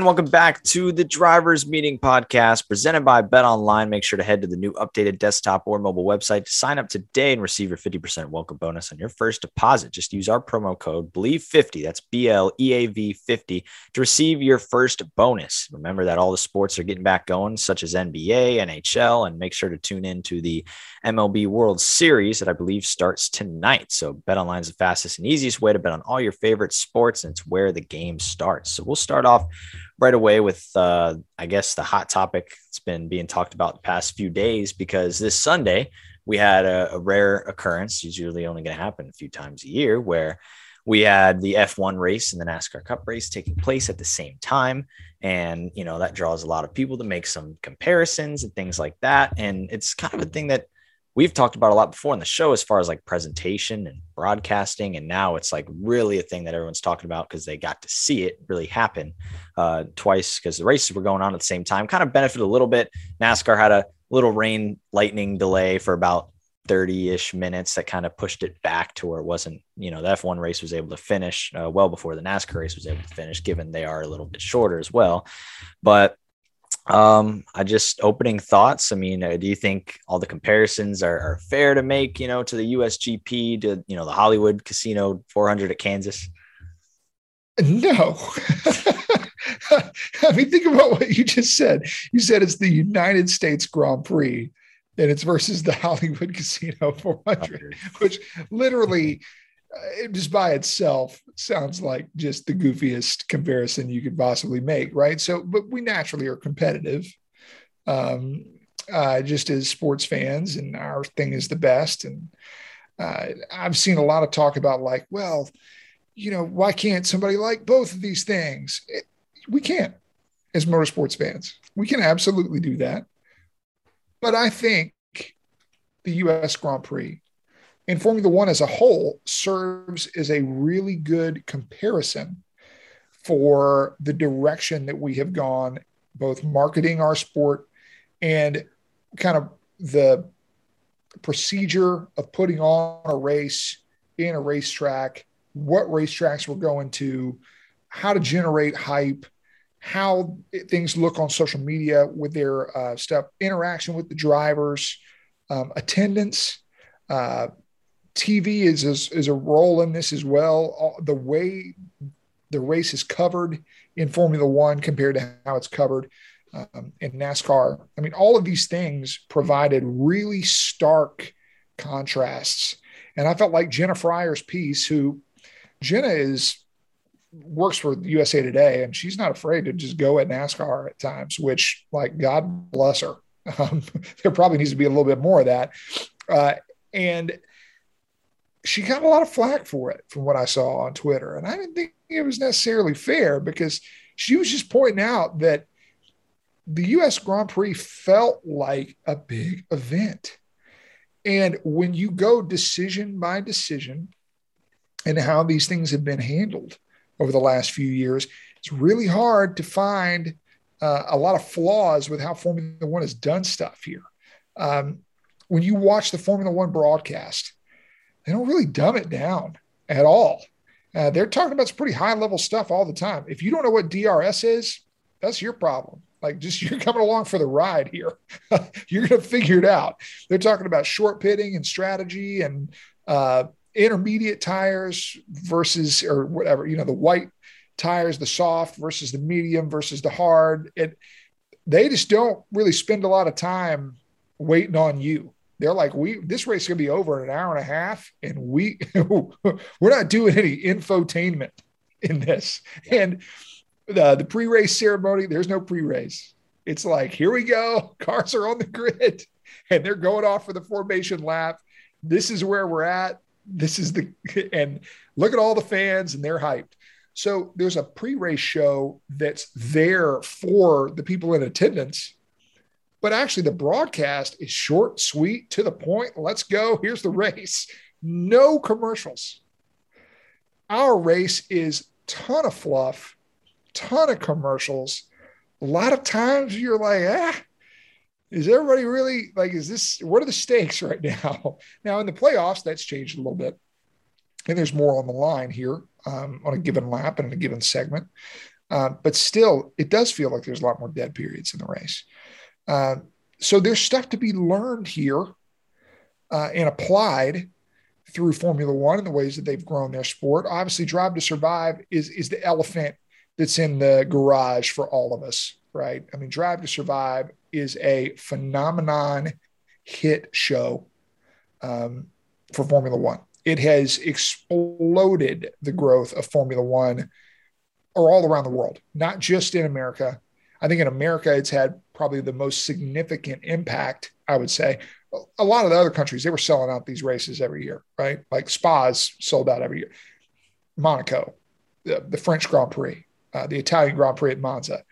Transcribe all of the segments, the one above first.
And welcome back to the Drivers Meeting Podcast presented by BetOnline. Make sure to head to the new updated desktop or mobile website to sign up today and receive your 50% welcome bonus on your first deposit. Just use our promo code BLEAV50, that's B L E A V 50, to receive your first bonus. Remember that all the sports are getting back going, such as NBA, NHL, and make sure to tune in to the MLB World Series that I believe starts tonight. So, BetOnline is the fastest and easiest way to bet on all your favorite sports, and it's where the game starts. So, we'll start off right away with, uh, I guess, the hot topic that's been being talked about the past few days because this Sunday we had a, a rare occurrence, usually only going to happen a few times a year, where we had the F1 race and the NASCAR Cup race taking place at the same time. And, you know, that draws a lot of people to make some comparisons and things like that. And it's kind of a thing that we've talked about a lot before in the show as far as like presentation and broadcasting and now it's like really a thing that everyone's talking about because they got to see it really happen uh, twice because the races were going on at the same time. Kind of benefited a little bit. Nascar had a little rain lightning delay for about 30-ish minutes that kind of pushed it back to where it wasn't you know the f1 race was able to finish uh, well before the nascar race was able to finish given they are a little bit shorter as well. But um, I just opening thoughts. I mean, uh, do you think all the comparisons are, are, fair to make, you know, to the USGP, to, you know, the Hollywood Casino 400 at Kansas? No. I mean, think about what you just said. You said it's the United States Grand Prix and it's versus the Hollywood Casino 400, which literally just by itself sounds like just the goofiest comparison you could possibly make, right? So, but we naturally are competitive, um, uh, just as sports fans, and our thing is the best. And uh, I've seen a lot of talk about like, well, you know, why can't somebody like both of these things? It, we can't, as motorsports fans, we can absolutely do that. But I think the U.S. Grand Prix and Formula One as a whole serves as a really good comparison for the direction that we have gone, both marketing our sport and kind of the procedure of putting on a race in a racetrack, what racetracks we're going to, how to generate hype, how things look on social media with their uh, stuff, interaction with the drivers, um, attendance, uh, TV is, is, is a role in this as well. All, the way the race is covered in Formula One compared to how it's covered um, in NASCAR. I mean, all of these things provided really stark contrasts. And I felt like Jenna Fryer's piece, who Jenna is works for USA Today, and she's not afraid to just go at NASCAR at times, which, like, God bless her. Um, there probably needs to be a little bit more of that. Uh, and she got a lot of flack for it from what I saw on Twitter. And I didn't think it was necessarily fair because she was just pointing out that the US Grand Prix felt like a big event. And when you go decision by decision and how these things have been handled over the last few years, it's really hard to find uh, a lot of flaws with how Formula One has done stuff here. Um, when you watch the Formula One broadcast, they don't really dumb it down at all. Uh, they're talking about some pretty high level stuff all the time. If you don't know what DRS is, that's your problem. Like, just you're coming along for the ride here. you're going to figure it out. They're talking about short pitting and strategy and uh, intermediate tires versus, or whatever, you know, the white tires, the soft versus the medium versus the hard. And they just don't really spend a lot of time waiting on you they're like, we this race is gonna be over in an hour and a half, and we we're not doing any infotainment in this. And the the pre-race ceremony, there's no pre-race. It's like, here we go, cars are on the grid, and they're going off for the formation lap. This is where we're at. This is the and look at all the fans, and they're hyped. So there's a pre-race show that's there for the people in attendance but actually, the broadcast is short, sweet, to the point. Let's go. Here's the race. No commercials. Our race is ton of fluff, ton of commercials. A lot of times you're like, ah, is everybody really like, is this, what are the stakes right now? Now in the playoffs, that's changed a little bit. And there's more on the line here um, on a given lap and in a given segment. Uh, but still, it does feel like there's a lot more dead periods in the race. Uh, so there's stuff to be learned here uh, and applied through Formula One and the ways that they've grown their sport. Obviously, Drive to Survive is is the elephant that's in the garage for all of us, right? I mean, Drive to Survive is a phenomenon hit show um, for Formula One. It has exploded the growth of Formula One or all around the world, not just in America. I think in America, it's had probably the most significant impact, I would say. A lot of the other countries, they were selling out these races every year, right? Like Spa's sold out every year. Monaco, the, the French Grand Prix, uh, the Italian Grand Prix at Monza.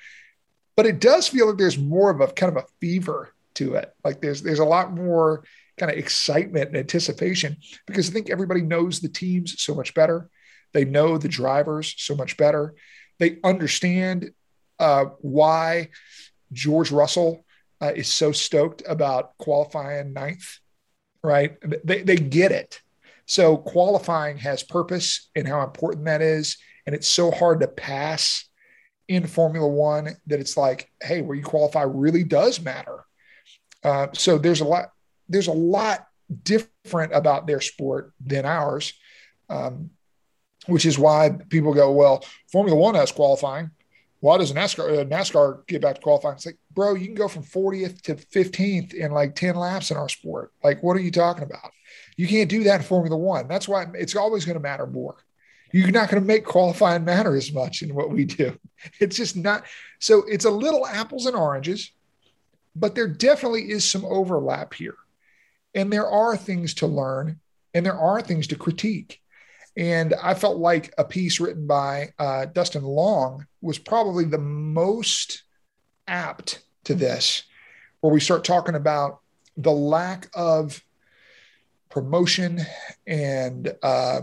But it does feel like there's more of a kind of a fever to it. Like there's there's a lot more kind of excitement and anticipation because I think everybody knows the teams so much better. They know the drivers so much better. They understand uh, why George Russell uh, is so stoked about qualifying ninth, right? They, they get it. So qualifying has purpose and how important that is. And it's so hard to pass in Formula One that it's like, hey, where you qualify really does matter. Uh, so there's a lot, there's a lot different about their sport than ours. Um, which is why people go, well, Formula One has qualifying. Why does NASCAR uh, NASCAR get back to qualifying? It's like, bro, you can go from 40th to 15th in like 10 laps in our sport. Like, what are you talking about? You can't do that in Formula One. That's why it's always going to matter more. You're not going to make qualifying matter as much in what we do. It's just not. So it's a little apples and oranges, but there definitely is some overlap here. And there are things to learn and there are things to critique. And I felt like a piece written by uh, Dustin Long was probably the most apt to this, where we start talking about the lack of promotion and uh,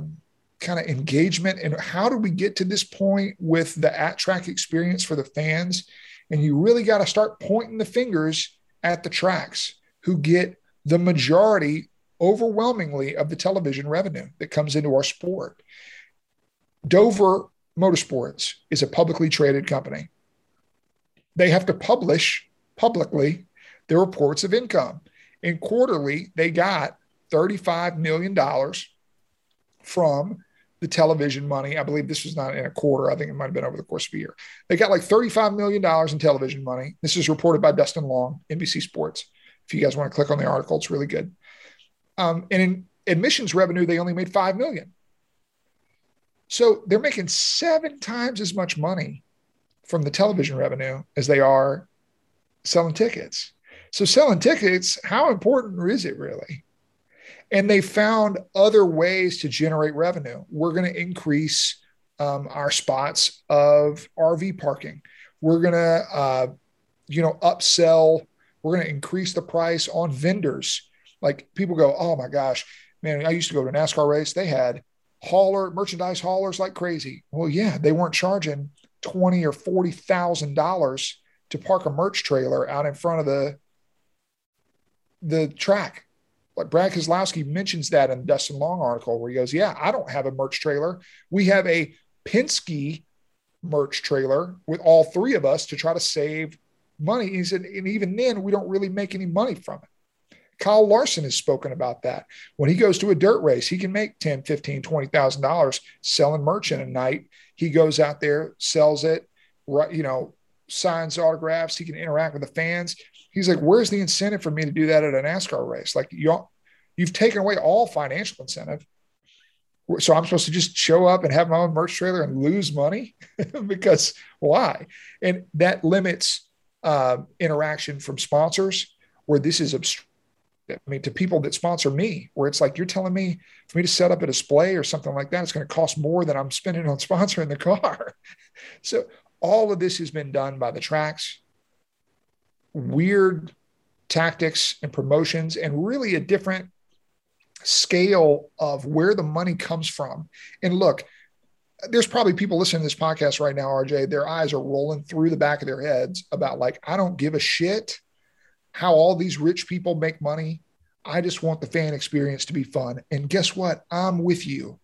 kind of engagement. And how do we get to this point with the at track experience for the fans? And you really got to start pointing the fingers at the tracks who get the majority overwhelmingly of the television revenue that comes into our sport. Dover Motorsports is a publicly traded company. They have to publish publicly their reports of income. And quarterly, they got $35 million from the television money. I believe this was not in a quarter. I think it might have been over the course of a year. They got like $35 million in television money. This is reported by Dustin Long, NBC Sports. If you guys want to click on the article, it's really good. Um, and in admissions revenue, they only made five million. So they're making seven times as much money from the television revenue as they are selling tickets. So selling tickets, how important is it really? And they found other ways to generate revenue. We're going to increase um, our spots of RV parking. We're going to, uh, you know, upsell. We're going to increase the price on vendors. Like people go, oh my gosh, man, I used to go to a NASCAR race. They had hauler merchandise haulers like crazy. Well, yeah, they weren't charging twenty or forty thousand dollars to park a merch trailer out in front of the the track. Like Brad Keselowski mentions that in the Dustin Long article where he goes, Yeah, I don't have a merch trailer. We have a Penske merch trailer with all three of us to try to save money. He said, and even then, we don't really make any money from it. Kyle Larson has spoken about that. When he goes to a dirt race, he can make 10, 15, $20,000 selling merch in a night. He goes out there, sells it, you know, signs autographs. He can interact with the fans. He's like, where's the incentive for me to do that at a NASCAR race? Like you, you've taken away all financial incentive. So I'm supposed to just show up and have my own merch trailer and lose money because why? And that limits uh, interaction from sponsors where this is obstructive I mean, to people that sponsor me, where it's like you're telling me for me to set up a display or something like that, it's going to cost more than I'm spending on sponsoring the car. so all of this has been done by the tracks, weird tactics and promotions, and really a different scale of where the money comes from. And look, there's probably people listening to this podcast right now, RJ, their eyes are rolling through the back of their heads about like, I don't give a shit how all these rich people make money. I just want the fan experience to be fun. And guess what? I'm with you.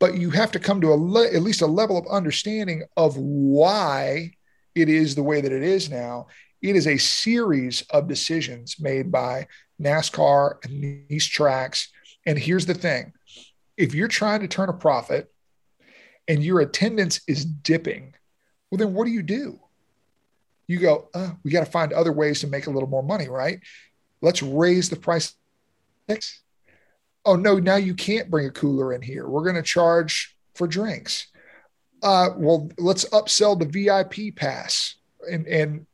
But you have to come to a le- at least a level of understanding of why it is the way that it is now. It is a series of decisions made by NASCAR and these tracks. And here's the thing if you're trying to turn a profit and your attendance is dipping, well, then what do you do? You go, uh, we got to find other ways to make a little more money, right? Let's raise the price. Oh, no, now you can't bring a cooler in here. We're going to charge for drinks. Uh, well, let's upsell the VIP pass and, and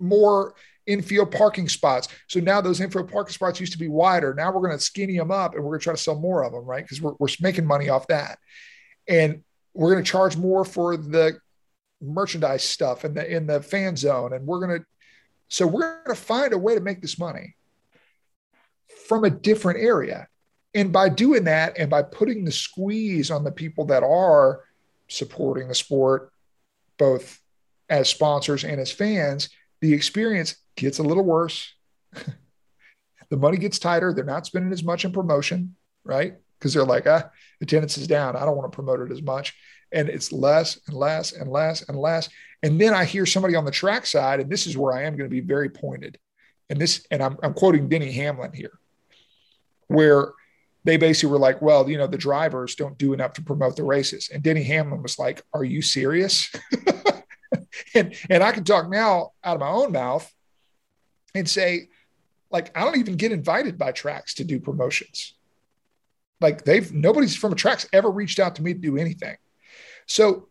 more infield parking spots. So now those infield parking spots used to be wider. Now we're going to skinny them up and we're going to try to sell more of them, right? Because we're, we're making money off that. And we're going to charge more for the merchandise stuff in the in the fan zone. And we're to so we're to find a way to make this money from a different area. And by doing that and by putting the squeeze on the people that are supporting the sport both as sponsors and as fans the experience gets a little worse. The money gets tighter. They're not spending as much in promotion right? Because they're like ah attendance is down. I don't want to promote it as much and it's less and less and less and less. And then I hear somebody on the track side, and this is where I am going to be very pointed. And this, and I'm, I'm quoting Denny Hamlin here, where they basically were like, well, you know, the drivers don't do enough to promote the races. And Denny Hamlin was like, are you serious? and, and I can talk now out of my own mouth and say, like, I don't even get invited by tracks to do promotions. Like they've nobody's from a tracks ever reached out to me to do anything. So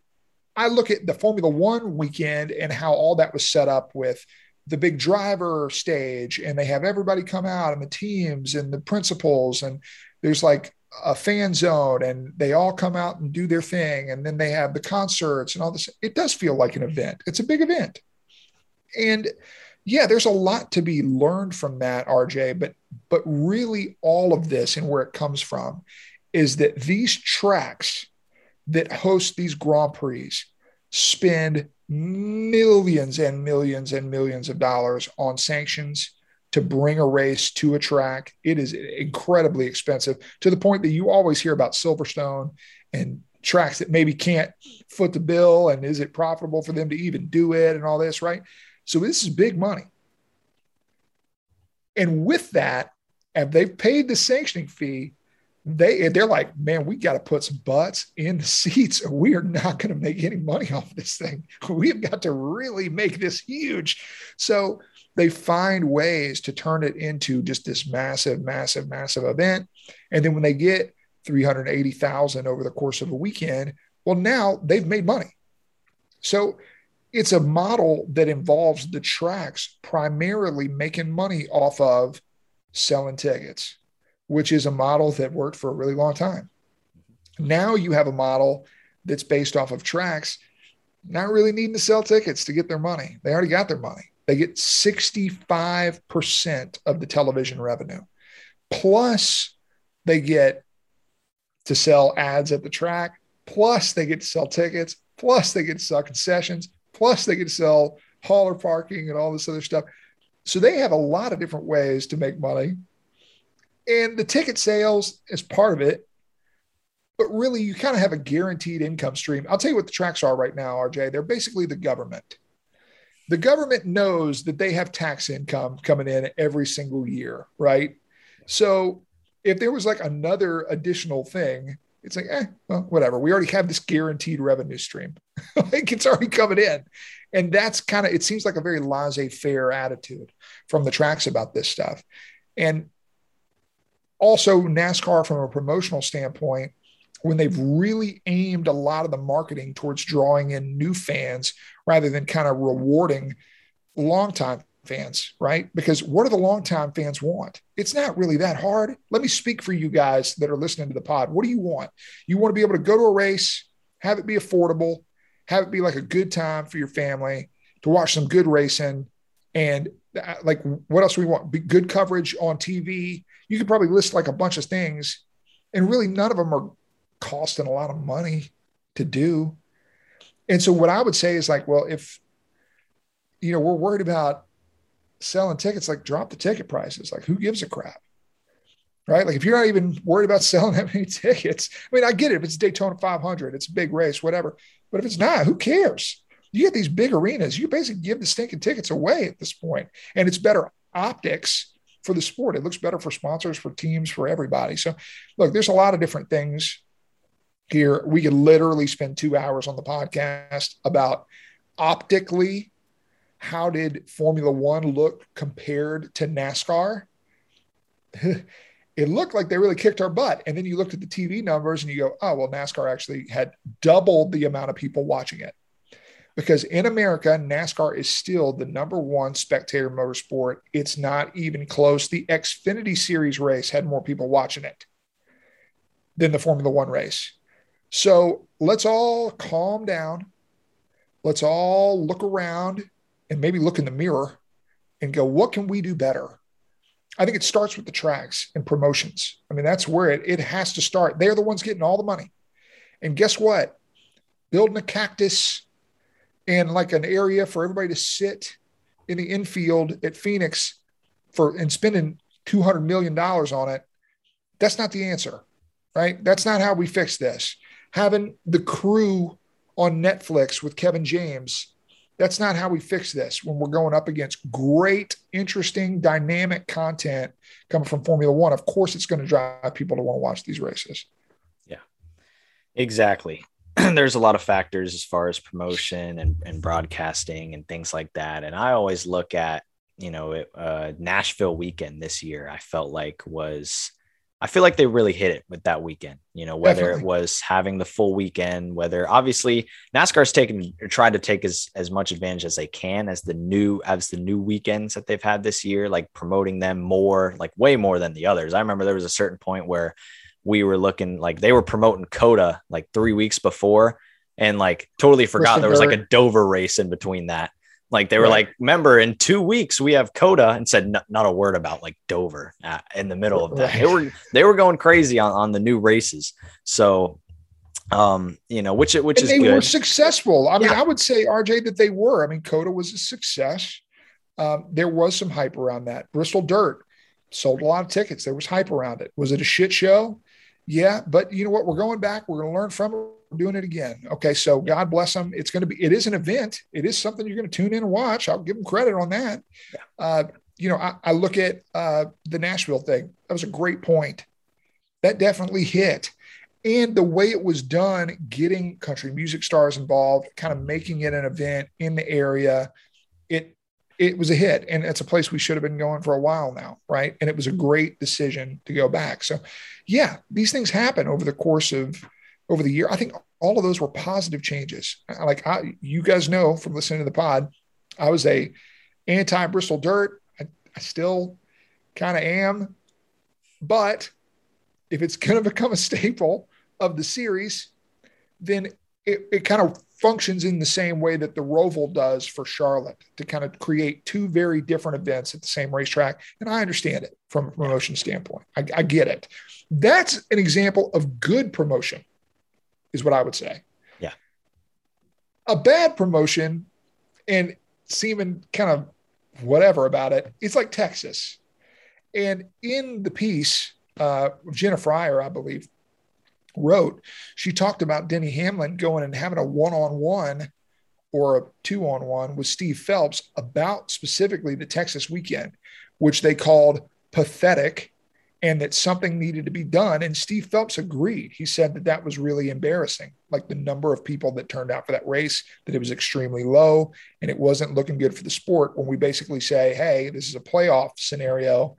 I look at the Formula One weekend and how all that was set up with the big driver stage, and they have everybody come out and the teams and the principals, and there's like a fan zone, and they all come out and do their thing, and then they have the concerts and all this. It does feel like an event. It's a big event, and yeah, there's a lot to be learned from that, RJ. But but really, all of this and where it comes from is that these tracks that host these Grand Prix spend millions and millions and millions of dollars on sanctions to bring a race to a track. It is incredibly expensive to the point that you always hear about Silverstone and tracks that maybe can't foot the bill. And is it profitable for them to even do it and all this, right? So this is big money. And with that, and they've paid the sanctioning fee, they they're like, man, we got to put some butts in the seats, or we are not going to make any money off this thing. We've got to really make this huge. So they find ways to turn it into just this massive, massive, massive event. And then when they get 380,000 over the course of a weekend, well, now they've made money. So it's a model that involves the tracks primarily making money off of selling tickets which is a model that worked for a really long time. Now you have a model that's based off of tracks, not really needing to sell tickets to get their money. They already got their money. They get 65% of the television revenue. Plus, they get to sell ads at the track. Plus, they get to sell tickets. Plus, they get to sell concessions. Plus, they get to sell hauler parking and all this other stuff. So they have a lot of different ways to make money and the ticket sales is part of it. But really, you kind of have a guaranteed income stream. I'll tell you what the tracks are right now, RJ. They're basically the government. The government knows that they have tax income coming in every single year, right? So if there was like another additional thing, it's like, eh, well, whatever. We already have this guaranteed revenue stream. like it's already coming in. And that's kind of, it seems like a very laissez faire attitude from the tracks about this stuff. And also NASCAR from a promotional standpoint, when they've really aimed a lot of the marketing towards drawing in new fans rather than kind of rewarding longtime fans, right? Because what do the longtime fans want? It's not really that hard. Let me speak for you guys that are listening to the pod. What do you want? You want to be able to go to a race, have it be affordable, have it be like a good time for your family, to watch some good racing, and uh, like what else we want? Be good coverage on TV, you could probably list like a bunch of things, and really none of them are costing a lot of money to do. And so what I would say is like, well, if you know, we're worried about selling tickets, like drop the ticket prices. Like who gives a crap? Right. Like if you're not even worried about selling that many tickets, I mean, I get it. If it's Daytona 500, it's a big race, whatever. But if it's not, who cares? You get these big arenas, you basically give the stinking tickets away at this point, and it's better optics for the sport. It looks better for sponsors, for teams, for everybody. So, look, there's a lot of different things here. We could literally spend two hours on the podcast about optically how did Formula One look compared to NASCAR? it looked like they really kicked our butt. And then you looked at the TV numbers and you go, oh, well, NASCAR actually had doubled the amount of people watching it. Because in America, NASCAR is still the number one spectator motorsport. It's not even close. The Xfinity Series race had more people watching it than the Formula One race. So let's all calm down. Let's all look around and maybe look in the mirror and go, what can we do better? I think it starts with the tracks and promotions. I mean, that's where it, it has to start. They're the ones getting all the money. And guess what? Building a cactus and like an area for everybody to sit in the infield at Phoenix for and spending $200 million on it, that's not the answer, right? That's not how we fix this. Having the crew on Netflix with Kevin James that's not how we fix this when we're going up against great, interesting, dynamic content coming from Formula One. Of course, it's going to drive people to want to watch these races. Yeah, exactly. There's a lot of factors as far as promotion and, and broadcasting and things like that. And I always look at, you know, it, uh, Nashville weekend this year, I felt like was I feel like they really hit it with that weekend. You know, whether Definitely. it was having the full weekend, whether obviously NASCAR's taken or tried to take as, as much advantage as they can as the new as the new weekends that they've had this year, like promoting them more, like way more than the others. I remember there was a certain point where we were looking like they were promoting COTA like three weeks before and like totally forgot there was like a Dover race in between that. Like they were right. like, remember, in two weeks we have COTA and said n- not a word about like Dover uh, in the middle of that. Right. They were they were going crazy on on the new races. So, um, you know, which which and is they good. were successful. I mean, I would say RJ that they were. I mean, COTA was a success. Um, there was some hype around that. Bristol Dirt sold a lot of tickets. There was hype around it. Was it a shit show? Yeah, but you know what? We're going back. We're going to learn from it We're doing it again. Okay, so God bless them. It's going to be. It is an event. It is something you're going to tune in and watch. I'll give them credit on that. Uh, you know, I, I look at uh, the Nashville thing. That was a great point. That definitely hit. And the way it was done, getting country music stars involved, kind of making it an event in the area, it was a hit and it's a place we should have been going for a while now right and it was a great decision to go back so yeah these things happen over the course of over the year. I think all of those were positive changes. Like I, you guys know from listening to the pod, I was a anti Bristol Dirt. I, I still kind of am, but if it's going to become a staple of the series, then it, it kind of functions in the same way that the Roval does for Charlotte to kind of create two very different events at the same racetrack. And I understand it from a promotion standpoint. I, I get it. That's an example of good promotion is what I would say. Yeah. A bad promotion and seeming kind of whatever about it, it's like Texas. And in the piece, uh, Jenna Fryer, I believe, wrote, she talked about Denny Hamlin going and having a one on one or a two on one with Steve Phelps about specifically the Texas weekend, which they called pathetic and that something needed to be done. And Steve Phelps agreed. He said that that was really embarrassing, like the number of people that turned out for that race, that it was extremely low and it wasn't looking good for the sport when we basically say, hey, this is a playoff scenario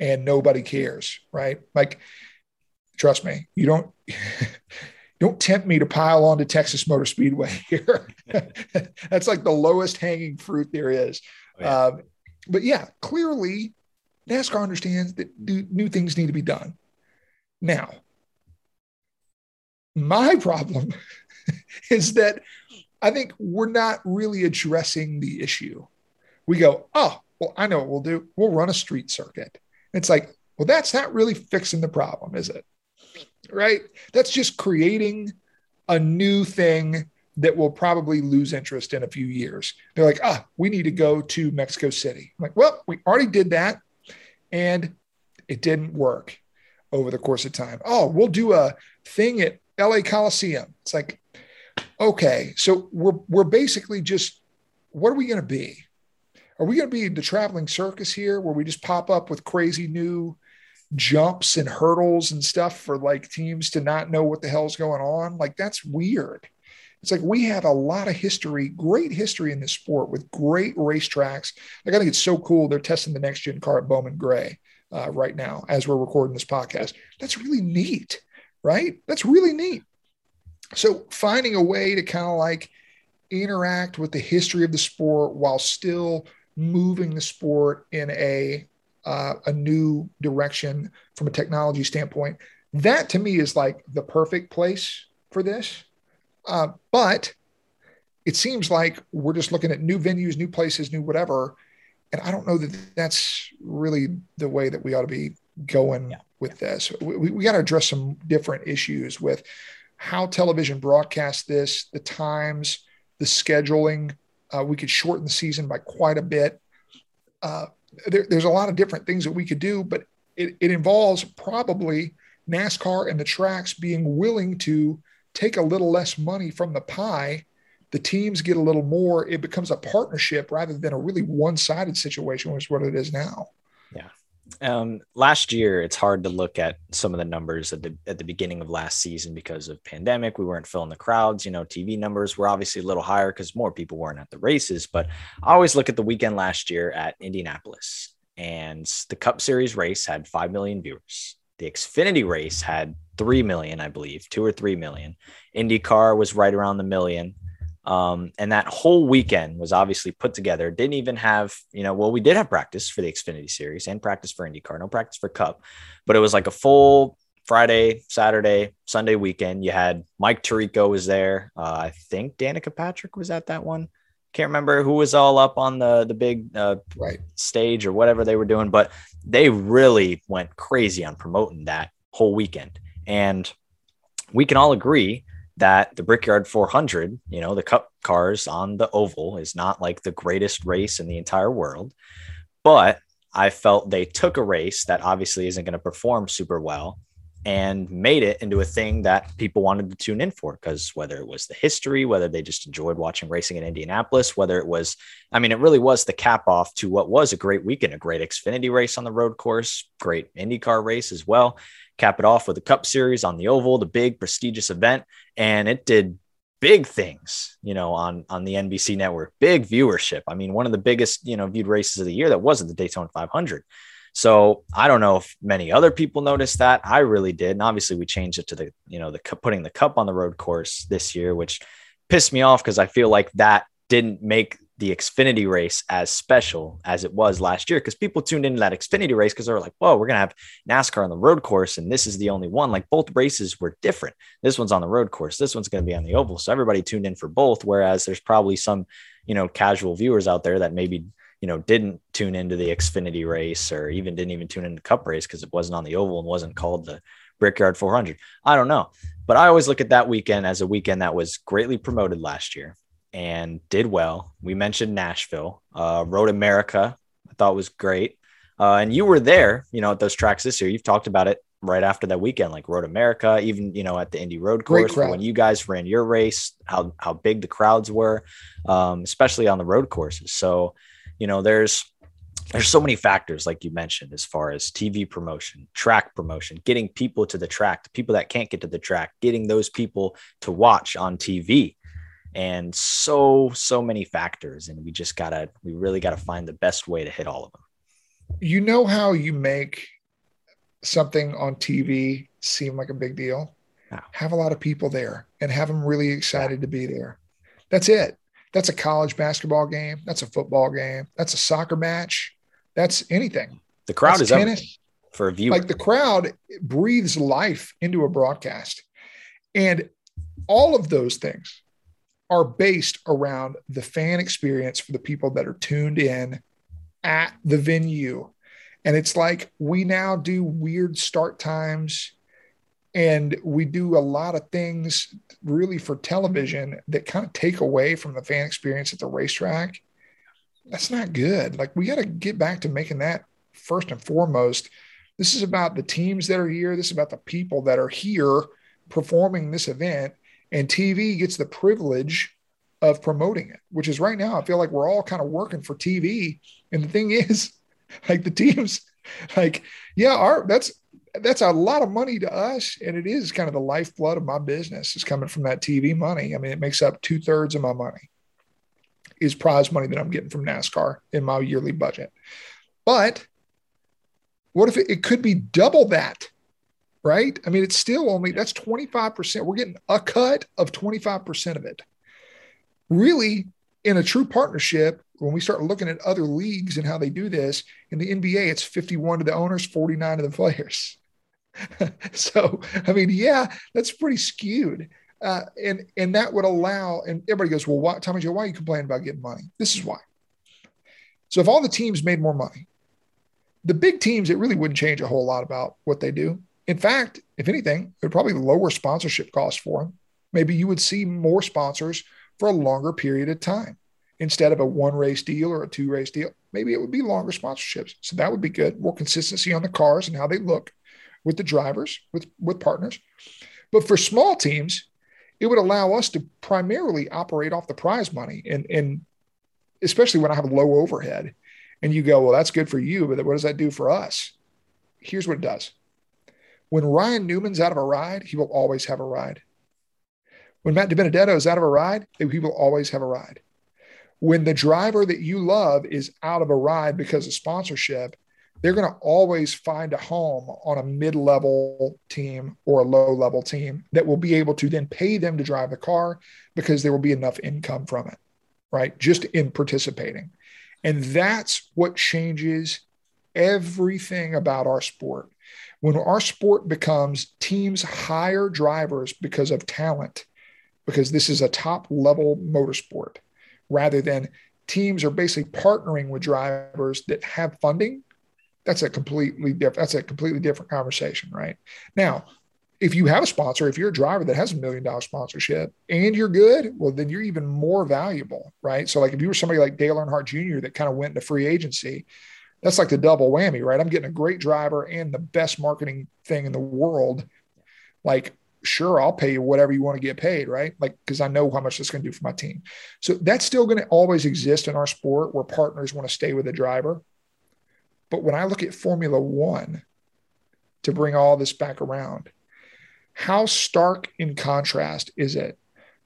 and nobody cares, right? Like, trust me, you don't. don't tempt me to pile onto Texas Motor Speedway here. That's like the lowest hanging fruit there is. Oh, yeah. Um, but yeah, clearly NASCAR understands that new things need to be done. Now, my problem is that I think we're not really addressing the issue. We go, oh, well, I know what we'll do. We'll run a street circuit. It's like, well, that's not really fixing the problem, is it? Right? That's just creating a new thing that will probably lose interest in a few years. They're like, ah, we need to go to Mexico City. I'm like, well, we already did that and it didn't work over the course of time. Oh, we'll do a thing at LA Coliseum. It's like, okay, so we're we're basically just what are we going to be? Are we going to be the traveling circus here where we just pop up with crazy new jumps and hurdles and stuff for like teams to not know what the hell's going on? Like that's weird. It's like we have a lot of history, great history in this sport with great racetracks. Like I think it's so cool they're testing the next gen car at Bowman Gray uh, right now as we're recording this podcast. That's really neat, right? That's really neat. So finding a way to kind of like interact with the history of the sport while still moving the sport in a uh, a new direction from a technology standpoint. That to me is like the perfect place for this. Uh, but it seems like we're just looking at new venues, new places, new whatever. And I don't know that that's really the way that we ought to be going yeah. with this. We, we got to address some different issues with how television broadcasts this, the times, the scheduling. Uh, we could shorten the season by quite a bit. Uh, there, there's a lot of different things that we could do, but it, it involves probably NASCAR and the tracks being willing to take a little less money from the pie. The teams get a little more. It becomes a partnership rather than a really one-sided situation which is what it is now um, last year it's hard to look at some of the numbers at the at the beginning of last season because of pandemic we weren't filling the crowds you know tv numbers were obviously a little higher because more people weren't at the races but i always look at the weekend last year at indianapolis and the cup series race had 5 million viewers the xfinity race had 3 million, I believe, two or 3 million. IndyCar was right around the million. Um, and that whole weekend was obviously put together. Didn't even have, you know, well, we did have practice for the Xfinity series and practice for IndyCar, no practice for Cup, but it was like a full Friday, Saturday, Sunday weekend. You had Mike Tirico was there. Uh, I think Danica Patrick was at that one. Can't remember who was all up on the the big uh, right. stage or whatever they were doing, but they really went crazy on promoting that whole weekend. And we can all agree that the Brickyard 400, you know, the cup cars on the oval is not like the greatest race in the entire world. But I felt they took a race that obviously isn't going to perform super well and made it into a thing that people wanted to tune in for because whether it was the history, whether they just enjoyed watching racing in Indianapolis, whether it was, I mean, it really was the cap off to what was a great weekend, a great Xfinity race on the road course, great IndyCar race as well cap it off with a Cup Series on the Oval, the big prestigious event, and it did big things, you know, on on the NBC network, big viewership. I mean, one of the biggest, you know, viewed races of the year that wasn't the Daytona 500. So I don't know if many other people noticed that. I really did, and obviously we changed it to the, you know, the putting the cup on the road course this year, which pissed me off because I feel like that didn't make the Xfinity race as special as it was last year because people tuned into that Xfinity race because they were like, whoa, we're going to have NASCAR on the road course. And this is the only one. Like both races were different. This one's on the road course. This one's going to be on the oval. So everybody tuned in for both. Whereas there's probably some, you know, casual viewers out there that maybe, you know, didn't tune into the Xfinity race or even didn't even tune into Cup race because it wasn't on the oval and wasn't called the Brickyard 400. I don't know. But I always look at that weekend as a weekend that was greatly promoted last year and did well. We mentioned Nashville, uh, Road America. I thought was great. Uh, and you were there, you know, at those tracks this year. You've talked about it right after that weekend, like Road America, even you know at the Indy Road Course when you guys ran your race, how how big the crowds were, um, especially on the road courses. So, you know, there's there's so many factors, like you mentioned, as far as TV promotion, track promotion, getting people to the track, the people that can't get to the track, getting those people to watch on TV and so so many factors and we just gotta we really gotta find the best way to hit all of them. You know how you make something on tv seem like a big deal? Have a lot of people there and have them really excited yeah. to be there. That's it that's a college basketball game. That's a football game. That's a soccer match. That's anything. The crowd that's is tennis. for a view like the crowd breathes life into a broadcast. And all of those things are based around the fan experience for the people that are tuned in at the venue. And it's like we now do weird start times and we do a lot of things really for television that kind of take away from the fan experience at the racetrack. That's not good. Like we got to get back to making that first and foremost. This is about the teams that are here. This is about the people that are here performing this event. And tv gets the privilege of promoting it which is right now i feel like we're all kind of working for tv and the thing is like the teams like yeah our that's that's a lot of money to us. And it is kind of the lifeblood of my business is coming from that TV money. I mean, it makes up two thirds of my money is prize money that I'm getting from NASCAR in my yearly budget. But what if it, it could be double that? Right. I mean, it's still only that's 25%. We're getting a cut of 25% of it. Really, in a true partnership, when we start looking at other leagues and how they do this, in the NBA, it's 51 to the owners, 49 to the players. so, I mean, yeah, that's pretty skewed. Uh, and and that would allow, and everybody goes, well, why, Tommy Joe, why are you complaining about getting money? This is why. So if all the teams made more money, the big teams, it really wouldn't change a whole lot about what they do. In fact, if anything, it would probably lower sponsorship costs for them. Maybe you would see more sponsors for a longer period of time instead of a one race deal or a two race deal. Maybe it would be longer sponsorships. So that would be good. More consistency on the cars and how they look with the drivers, with, with partners. But for small teams, it would allow us to primarily operate off the prize money. And, and especially when I have a low overhead and you go, well, that's good for you, but what does that do for us? Here's what it does. When Ryan Newman's out of a ride, he will always have a ride. When Matt DiBenedetto is out of a ride, he will always have a ride. When the driver that you love is out of a ride because of sponsorship, they're going to always find a home on a mid level team or a low level team that will be able to then pay them to drive the car because there will be enough income from it, right? Just in participating. And that's what changes everything about our sport. When our sport becomes teams hire drivers because of talent, because this is a top level motorsport, rather than teams are basically partnering with drivers that have funding that's a completely different that's a completely different conversation right? Now if you have a sponsor if you're a driver that has a million dollar sponsorship and you're good well then you're even more valuable right? So like if you were somebody like dale earnhardt jr that kind of went into free agency that's like the double whammy right? I'm getting a great driver and the best marketing thing in the world. Like sure i'll pay you whatever you want to get paid right? Like because i know how much that's going to do for my team. So that's still going to always exist in our sport where partners want to stay with the driver but when I look at Formula One, to bring all this back around, how stark in contrast is it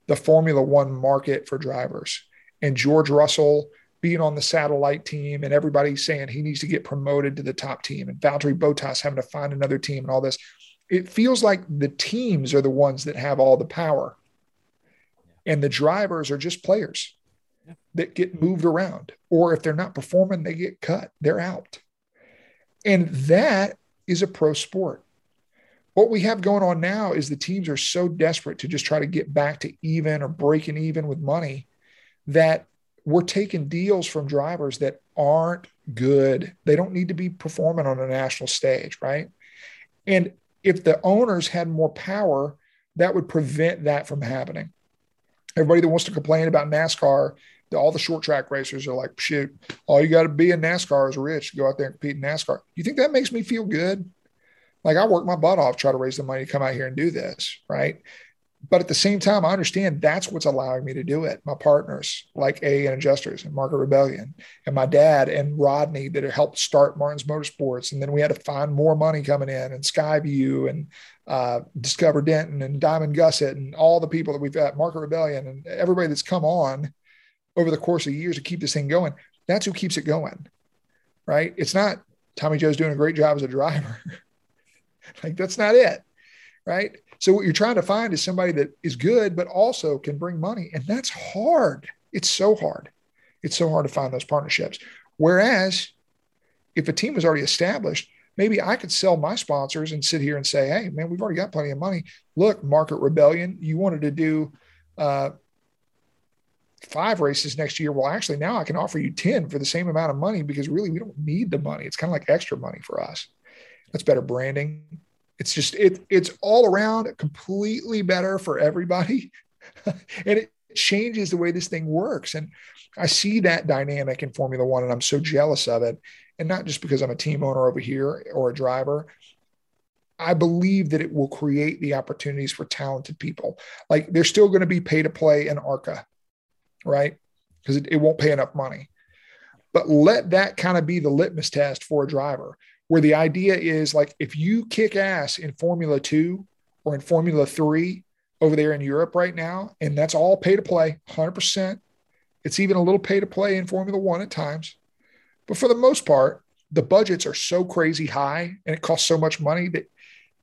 the Formula One market for drivers and George Russell being on the satellite team and everybody saying he needs to get promoted to the top team and Valtteri Bottas having to find another team and all this. It feels like the teams are the ones that have all the power and the drivers are just players that get moved around. Or if they're not performing, they get cut, they're out. And that is a pro sport. What we have going on now is the teams are so desperate to just try to get back to even or breaking even with money that we're taking deals from drivers that aren't good. They don't need to be performing on a national stage, right? And if the owners had more power, that would prevent that from happening. Everybody that wants to complain about NASCAR all the short track racers are like, shoot, all you got to be in NASCAR is rich. Go out there and compete in NASCAR. You think that makes me feel good? Like I work my butt off, try to raise the money to come out here and do this, right? But at the same time, I understand that's what's allowing me to do it. My partners, like A and Adjusters and Market Rebellion, and my dad and Rodney that helped start Martins Motorsports. And then we had to find more money coming in, and Skyview and uh, Discover Denton and Diamond Gusset and all the people that we've got, Market Rebellion and everybody that's come on over the course of years to keep this thing going. That's who keeps it going, right? It's not Tommy Joe's doing a great job as a driver. like that's not it, right? So what you're trying to find is somebody that is good, but also can bring money, and that's hard. It's so hard. It's so hard to find those partnerships. Whereas if a team is already established, maybe I could sell my sponsors and sit here and say, "Hey, man, we've already got plenty of money. Look, Market Rebellion, you wanted to do." Uh, five races next year. Well, actually, now I can offer you 10 for the same amount of money because really we don't need the money. It's kind of like extra money for us. That's better branding. It's just it it's all around completely better for everybody. and it changes the way this thing works. And I see that dynamic in Formula One, and I'm so jealous of it. And not just because I'm a team owner over here or a driver. I believe that it will create the opportunities for talented people. Like there's still going to be pay to play in ARCA, right? Because it, it won't pay enough money. But let that kind of be the litmus test for a driver, where the idea is like if you kick ass in Formula Two or in Formula Three over there in Europe right now, and that's all pay to play, 100%. It's even a little pay to play in Formula One at times. But for the most part, the budgets are so crazy high and it costs so much money that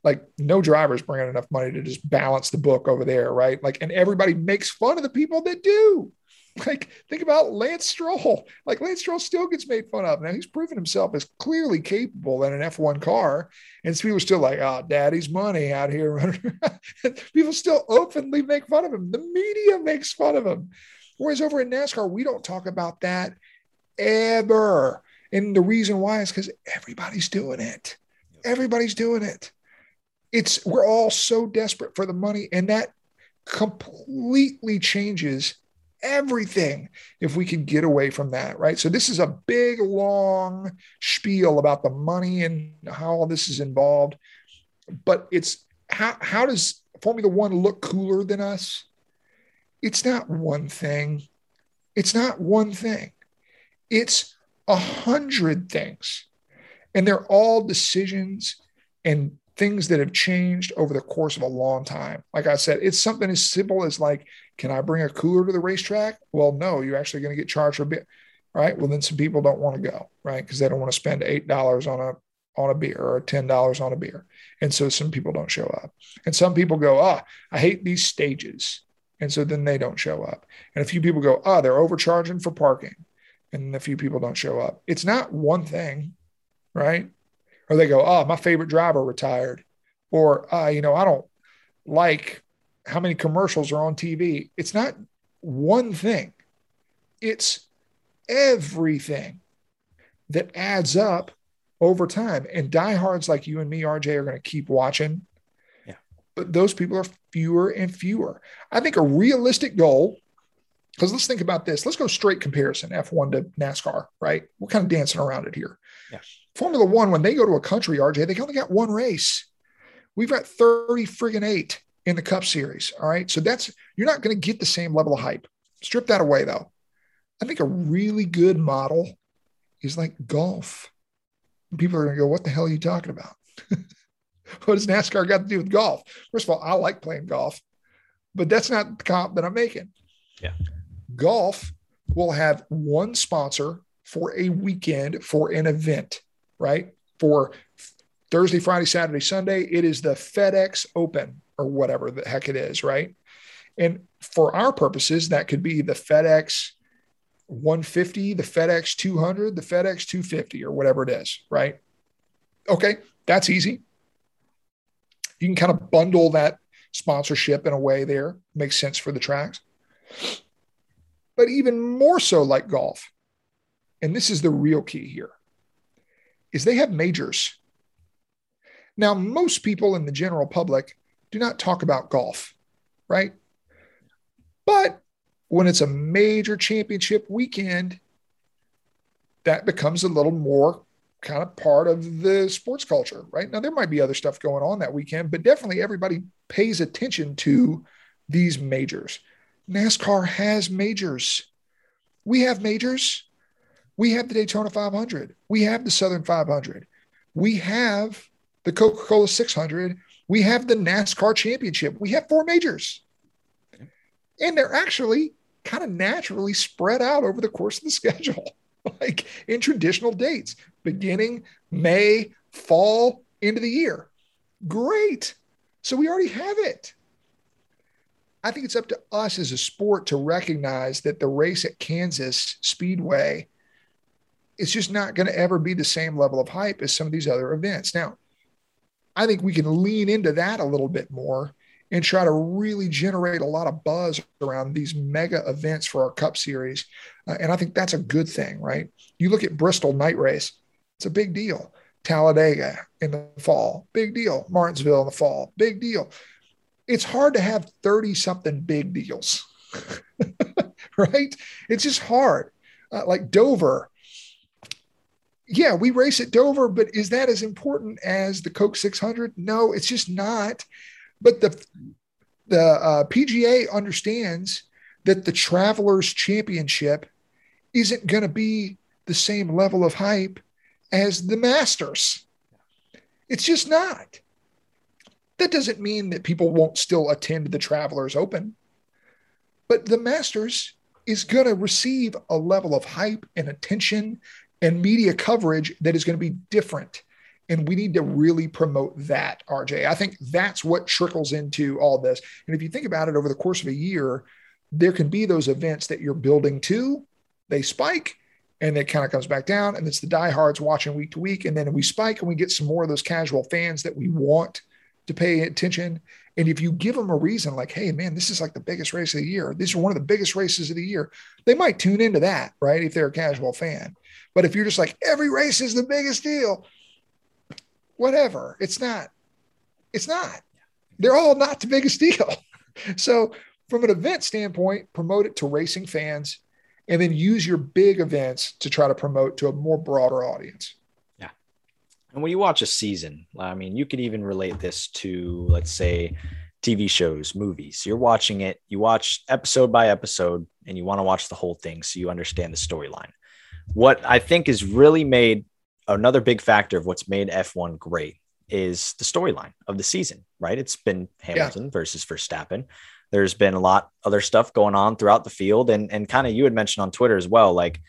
like no drivers bringing enough money to just balance the book over there, right? Like, and everybody makes fun of the people that do. Like, think about Lance Stroll. Like, Lance Stroll still gets made fun of. Now, he's proven himself as clearly capable in an F1 car. And people are still like, oh, daddy's money out here. people still openly make fun of him. The media makes fun of him. Whereas over in NASCAR, we don't talk about that ever. And the reason why is because everybody's doing it. Everybody's doing it it's we're all so desperate for the money and that completely changes everything if we can get away from that right? So this is a big long spiel about the money and how all this is involved but it's how how does formula 1 look cooler than us? It's not one thing. It's not one thing. It's a hundred things and they're all decisions and things that have changed over the course of a long time. Like I said, it's something as simple as like, can I bring a cooler to the racetrack? Well, no, you're actually going to get charged for a bit. Right. Well, then some people don't want to go, right? Because they don't want to spend eight dollars on a on a beer or ten dollars on a beer. And so some people don't show up. And some people go, oh, I hate these stages. And so then they don't show up. And a few people go, oh, they're overcharging for parking. And a few people don't show up. It's not one thing, right? or they go, oh, my favorite driver retired, or uh, you know, I don't like how many commercials are on TV. It's not one thing; it's everything that adds up over time. And diehards like you and me, RJ, are going to keep watching. Yeah. But those people are fewer and fewer. I think a realistic goal, because let's think about this. Let's go straight comparison F1 to NASCAR, right? We're kind of dancing around it here. Yeah. Formula One, when they go to a country, RJ, they only got one race. We've got 30 friggin' eight in the Cup Series. All right. So that's, you're not going to get the same level of hype. Strip that away, though. I think a really good model is like golf. People are going to go, what the hell are you talking about? what does NASCAR got to do with golf? First of all, I like playing golf, but that's not the comp that I'm making. Yeah. Golf will have one sponsor for a weekend for an event right? For Thursday, Friday, Saturday, Sunday, it is the FedEx Open or whatever the heck it is, right? And for our purposes, that could be the FedEx 150, the FedEx 200, the FedEx 250, or whatever it is, right? Okay, that's easy. You can kind of bundle that sponsorship in a way there, makes sense for the tracks. But even more so, like golf, and this is the real key here is they have majors. Now, most people in the general public do not talk about golf, right? But when it's a major championship weekend, that becomes a little more kind of part of the sports culture, right? Now, there might be other stuff going on that weekend, but definitely everybody pays attention to these majors. NASCAR has majors. We have majors. We have the Daytona 500. We have the Southern 500. We have the Coca Cola 600. We have the NASCAR Championship. We have four majors. And they're actually kind of naturally spread out over the course of the schedule, like in traditional dates, beginning May, fall, into the year. Great. So we already have it. I think it's up to us as a sport to recognize that the race at Kansas Speedway it's just not going to ever be the same level of hype as some of these other events. Now, I think we can lean into that a little bit more and try to really generate a lot of buzz around these mega events for our Cup Series. Uh, and I think that's a good thing, right? You look at Bristol Night Race, it's a big deal. Talladega in the fall, big deal. Martinsville in the fall, big deal. It's hard to have 30 something big deals, right? It's just hard. Uh, like Dover, yeah, we race at Dover, but is that as important as the Coke 600? No, it's just not. But the the uh, PGA understands that the Travelers Championship isn't going to be the same level of hype as the Masters. It's just not. That doesn't mean that people won't still attend the Travelers Open, but the Masters is going to receive a level of hype and attention and media coverage that is going to be different. And we need to really promote that, RJ. I think that's what trickles into all this. And if you think about it over the course of a year, there can be those events that you're building to, they spike, and it kind of comes back down. And it's the diehards watching week to week. And then we spike and we get some more of those casual fans that we want to pay attention. And if you give them a reason like, hey, man, this is like the biggest race of the year, these are one of the biggest races of the year, they might tune into that, right? If they're a casual fan. But if you're just like, every race is the biggest deal, whatever, it's not. It's not. They're all not the biggest deal. So, from an event standpoint, promote it to racing fans and then use your big events to try to promote to a more broader audience. Yeah. And when you watch a season, I mean, you could even relate this to, let's say, TV shows, movies. You're watching it, you watch episode by episode, and you want to watch the whole thing so you understand the storyline. What I think is really made another big factor of what's made F1 great is the storyline of the season, right? It's been Hamilton yeah. versus Verstappen there's been a lot other stuff going on throughout the field and and kind of you had mentioned on Twitter as well like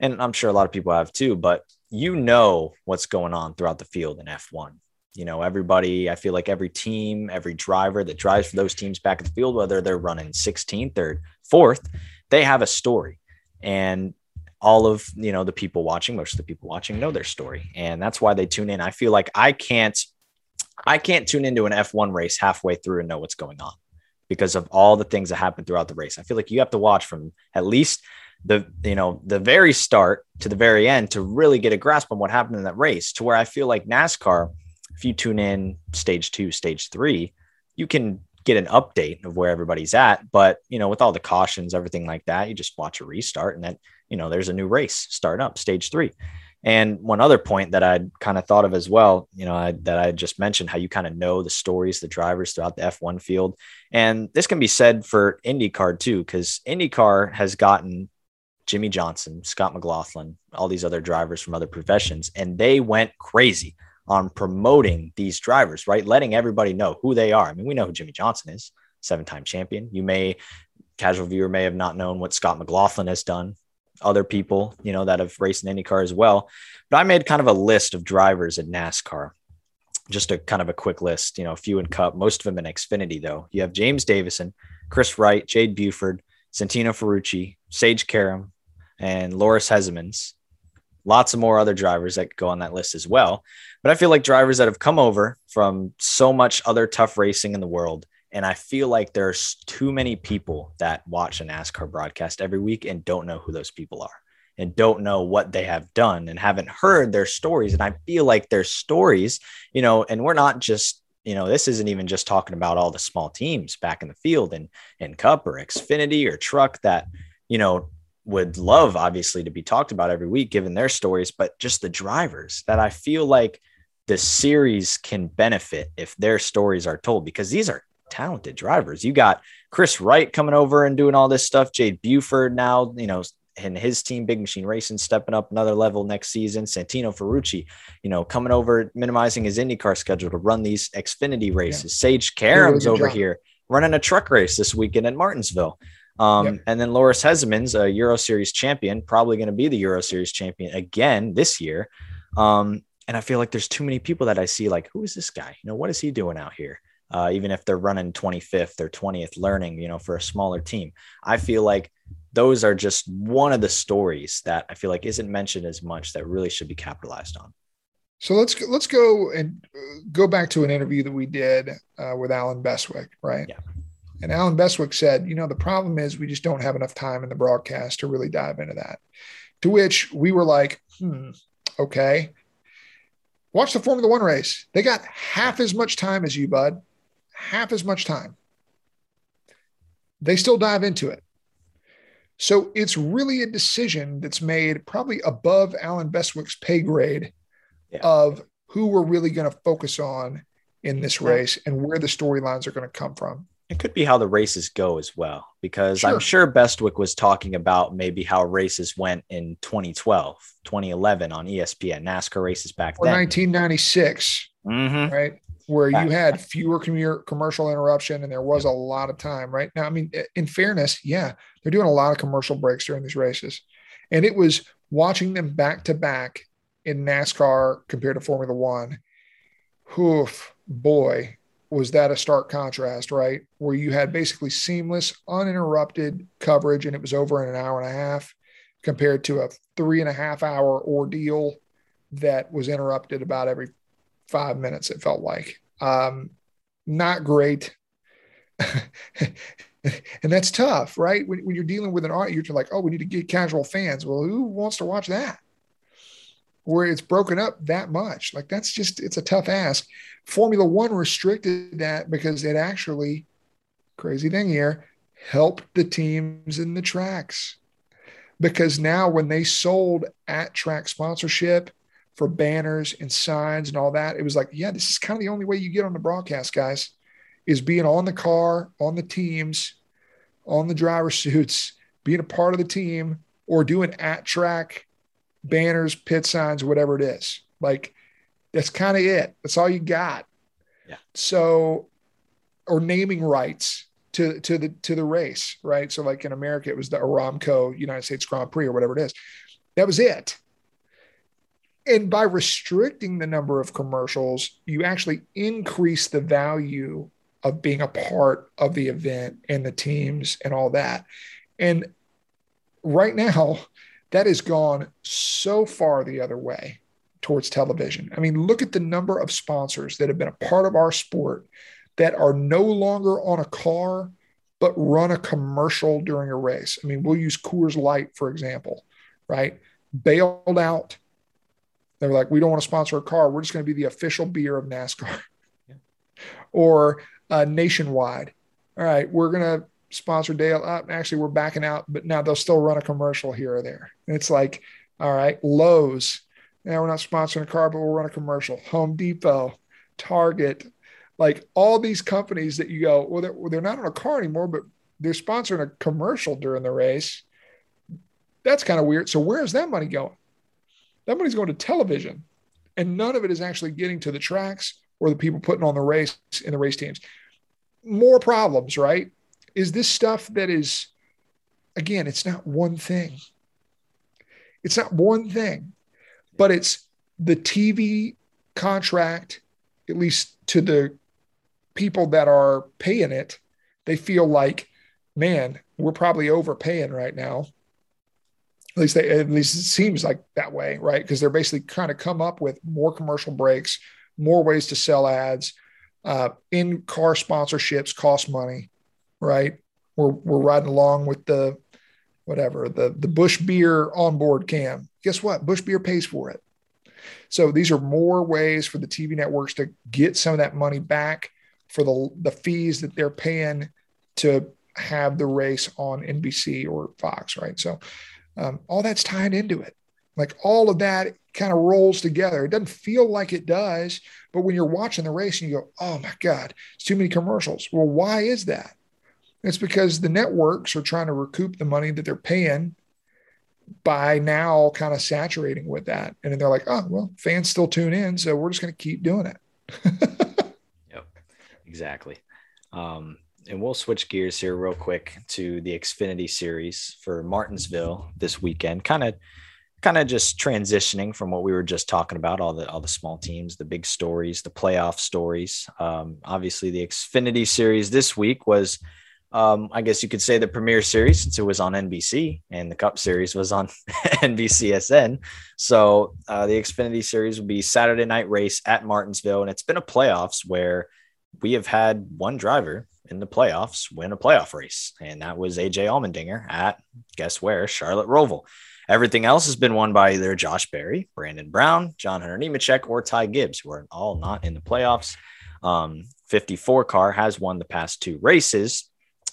and I'm sure a lot of people have too but you know what's going on throughout the field in F1 you know everybody I feel like every team every driver that drives for those teams back at the field whether they're running 16th or 4th they have a story and all of you know the people watching most of the people watching know their story and that's why they tune in I feel like I can't I can't tune into an F1 race halfway through and know what's going on because of all the things that happen throughout the race. I feel like you have to watch from at least the you know the very start to the very end to really get a grasp on what happened in that race to where I feel like NASCAR if you tune in stage 2 stage 3 you can get an update of where everybody's at but you know with all the cautions everything like that you just watch a restart and then you know there's a new race starting up stage 3 and one other point that I'd kind of thought of as well, you know, I, that I just mentioned how you kind of know the stories, the drivers throughout the F1 field. And this can be said for IndyCar too, because IndyCar has gotten Jimmie Johnson, Scott McLaughlin, all these other drivers from other professions, and they went crazy on promoting these drivers, right? Letting everybody know who they are. I mean, we know who Jimmie Johnson is, seven time champion. You may, casual viewer may have not known what Scott McLaughlin has done other people, you know, that have raced in IndyCar as well. But I made kind of a list of drivers at NASCAR. Just a kind of a quick list, you know, a few in Cup, most of them in Xfinity though. You have James Davison, Kris Wright, Jade Buford, Santino Ferrucci, Sage Karam, and Loris Hezemans. Lots of more other drivers that go on that list as well. But I feel like drivers that have come over from so much other tough racing in the world and I feel like there's too many people that watch a NASCAR broadcast every week and don't know who those people are and don't know what they have done and haven't heard their stories. And I feel like their stories, you know, and we're not just, you know, this isn't even just talking about all the small teams back in the field and in Cup or Xfinity or Truck that, you know, would love obviously to be talked about every week given their stories, but just the drivers that I feel like the series can benefit if their stories are told because these are talented drivers. You got Kris Wright coming over and doing all this stuff. Jade Buford now, you know, and his team, Big Machine Racing, stepping up another level next season. Santino Ferrucci, you know, coming over, minimizing his IndyCar schedule to run these Xfinity races. Yeah. Sage Karam's over job. here running a truck race this weekend at Martinsville. Um, yep. And then Loris Hezemans, a Euro Series champion, probably going to be the Euro Series champion again this year. Um, and I feel like there's too many people that I see like, who is this guy? You know, what is he doing out here? Uh, even if they're running 25th or 20th learning, you know, for a smaller team. I feel like those are just one of the stories that I feel like isn't mentioned as much that really should be capitalized on. So let's let's go and uh, go back to an interview that we did uh, with Allen Bestwick, right? Yeah. And Allen Bestwick said, you know, the problem is we just don't have enough time in the broadcast to really dive into that. To which we were like, hmm, okay. Watch the Formula One race. They got half as much time as you, bud. Half as much time. They still dive into it. So it's really a decision that's made probably above Allen Bestwick's pay grade yeah. of who we're really going to focus on in this race and where the storylines are going to come from. It could be how the races go as well, because sure. I'm sure Bestwick was talking about maybe how races went in 2012, 2011 on ESPN, NASCAR races back or then. 1996, mm-hmm. right? Where you had fewer commercial interruption and there was a lot of time right? Now i mean in fairness yeah they're doing a lot of commercial breaks during these races. And it was watching them back to back in nascar compared to formula one Oof, boy was that a stark contrast right? Where you had basically seamless uninterrupted coverage and it was over in an hour and a half compared to a three and a half hour ordeal that was interrupted about every five minutes, it felt like. Um, not great. and that's tough, right? When, when you're dealing with an art, you're like, oh, we need to get casual fans. Well, who wants to watch that? Where it's broken up that much. Like that's just, it's a tough ask. Formula One restricted that because it actually, crazy thing here, helped the teams in the tracks. Because now when they sold at track sponsorship, for banners and signs and all that. It was like, yeah, this is kind of the only way you get on the broadcast, guys, is being on the car, on the teams, on the driver suits, being a part of the team, or doing at track banners, pit signs, whatever it is. Like that's kind of it. That's all you got. Yeah. So, or naming rights to to the to the race, right? So, like in America, it was the Aramco United States Grand Prix or whatever it is. That was it and by restricting the number of commercials, you actually increase the value of being a part of the event and the teams and all that. And right now, that has gone so far the other way towards television. I mean, look at the number of sponsors that have been a part of our sport that are no longer on a car, but run a commercial during a race. I mean, we'll use Coors Light, for example, right? Bailed out they were like, we don't want to sponsor a car. We're just going to be the official beer of NASCAR yeah. or uh, nationwide. All right, we're going to sponsor Dale. Uh, actually, we're backing out, but now they'll still run a commercial here or there. And it's like, all right, Lowe's. Now we're not sponsoring a car, but we'll run a commercial. Home Depot, Target, like all these companies that you go, well, they're, well, they're not on a car anymore, but they're sponsoring a commercial during the race. That's kind of weird. So where's that money going? That money's going to television, and none of it is actually getting to the tracks or the people putting on the race in the race teams. More problems, right? Is this stuff that is, again, it's not one thing. It's not one thing, but it's the TV contract, at least to the people that are paying it. They feel like, man, we're probably overpaying right now at least they, at least it seems like that way, right? Because they're basically kind of come up with more commercial breaks, more ways to sell ads. Uh, in car sponsorships cost money, right? We're we're riding along with the whatever the the Busch Beer onboard cam. Guess what? Busch Beer pays for it. So these are more ways for the TV networks to get some of that money back for the the fees that they're paying to have the race on NBC or Fox, right? So um, all that's tied into it. Like all of that kind of rolls together. It doesn't feel like it does, but when you're watching the race and you go, oh my God, it's too many commercials. Well, why is that? It's because the networks are trying to recoup the money that they're paying by now kind of saturating with that. And then they're like, oh, well, fans still tune in. So we're just going to keep doing it. yep, exactly. Um, and we'll switch gears here real quick to the Xfinity series for Martinsville this weekend. Kind of kind of just transitioning from what we were just talking about all the all the small teams the big stories the playoff stories um, obviously the xfinity series this week was um, i guess you could say the premier series since it was on nbc and the cup series was on nbcsn so uh, the xfinity series will be saturday night race at martinsville and it's been a playoffs where we have had one driver in the playoffs win a playoff race. And that was AJ Allmendinger at guess where? Charlotte Roval. Everything else has been won by either Josh Berry, Brandon Brown, John Hunter Nemechek, or Ty Gibbs, who are all not in the playoffs. Um, 54 car has won the past two races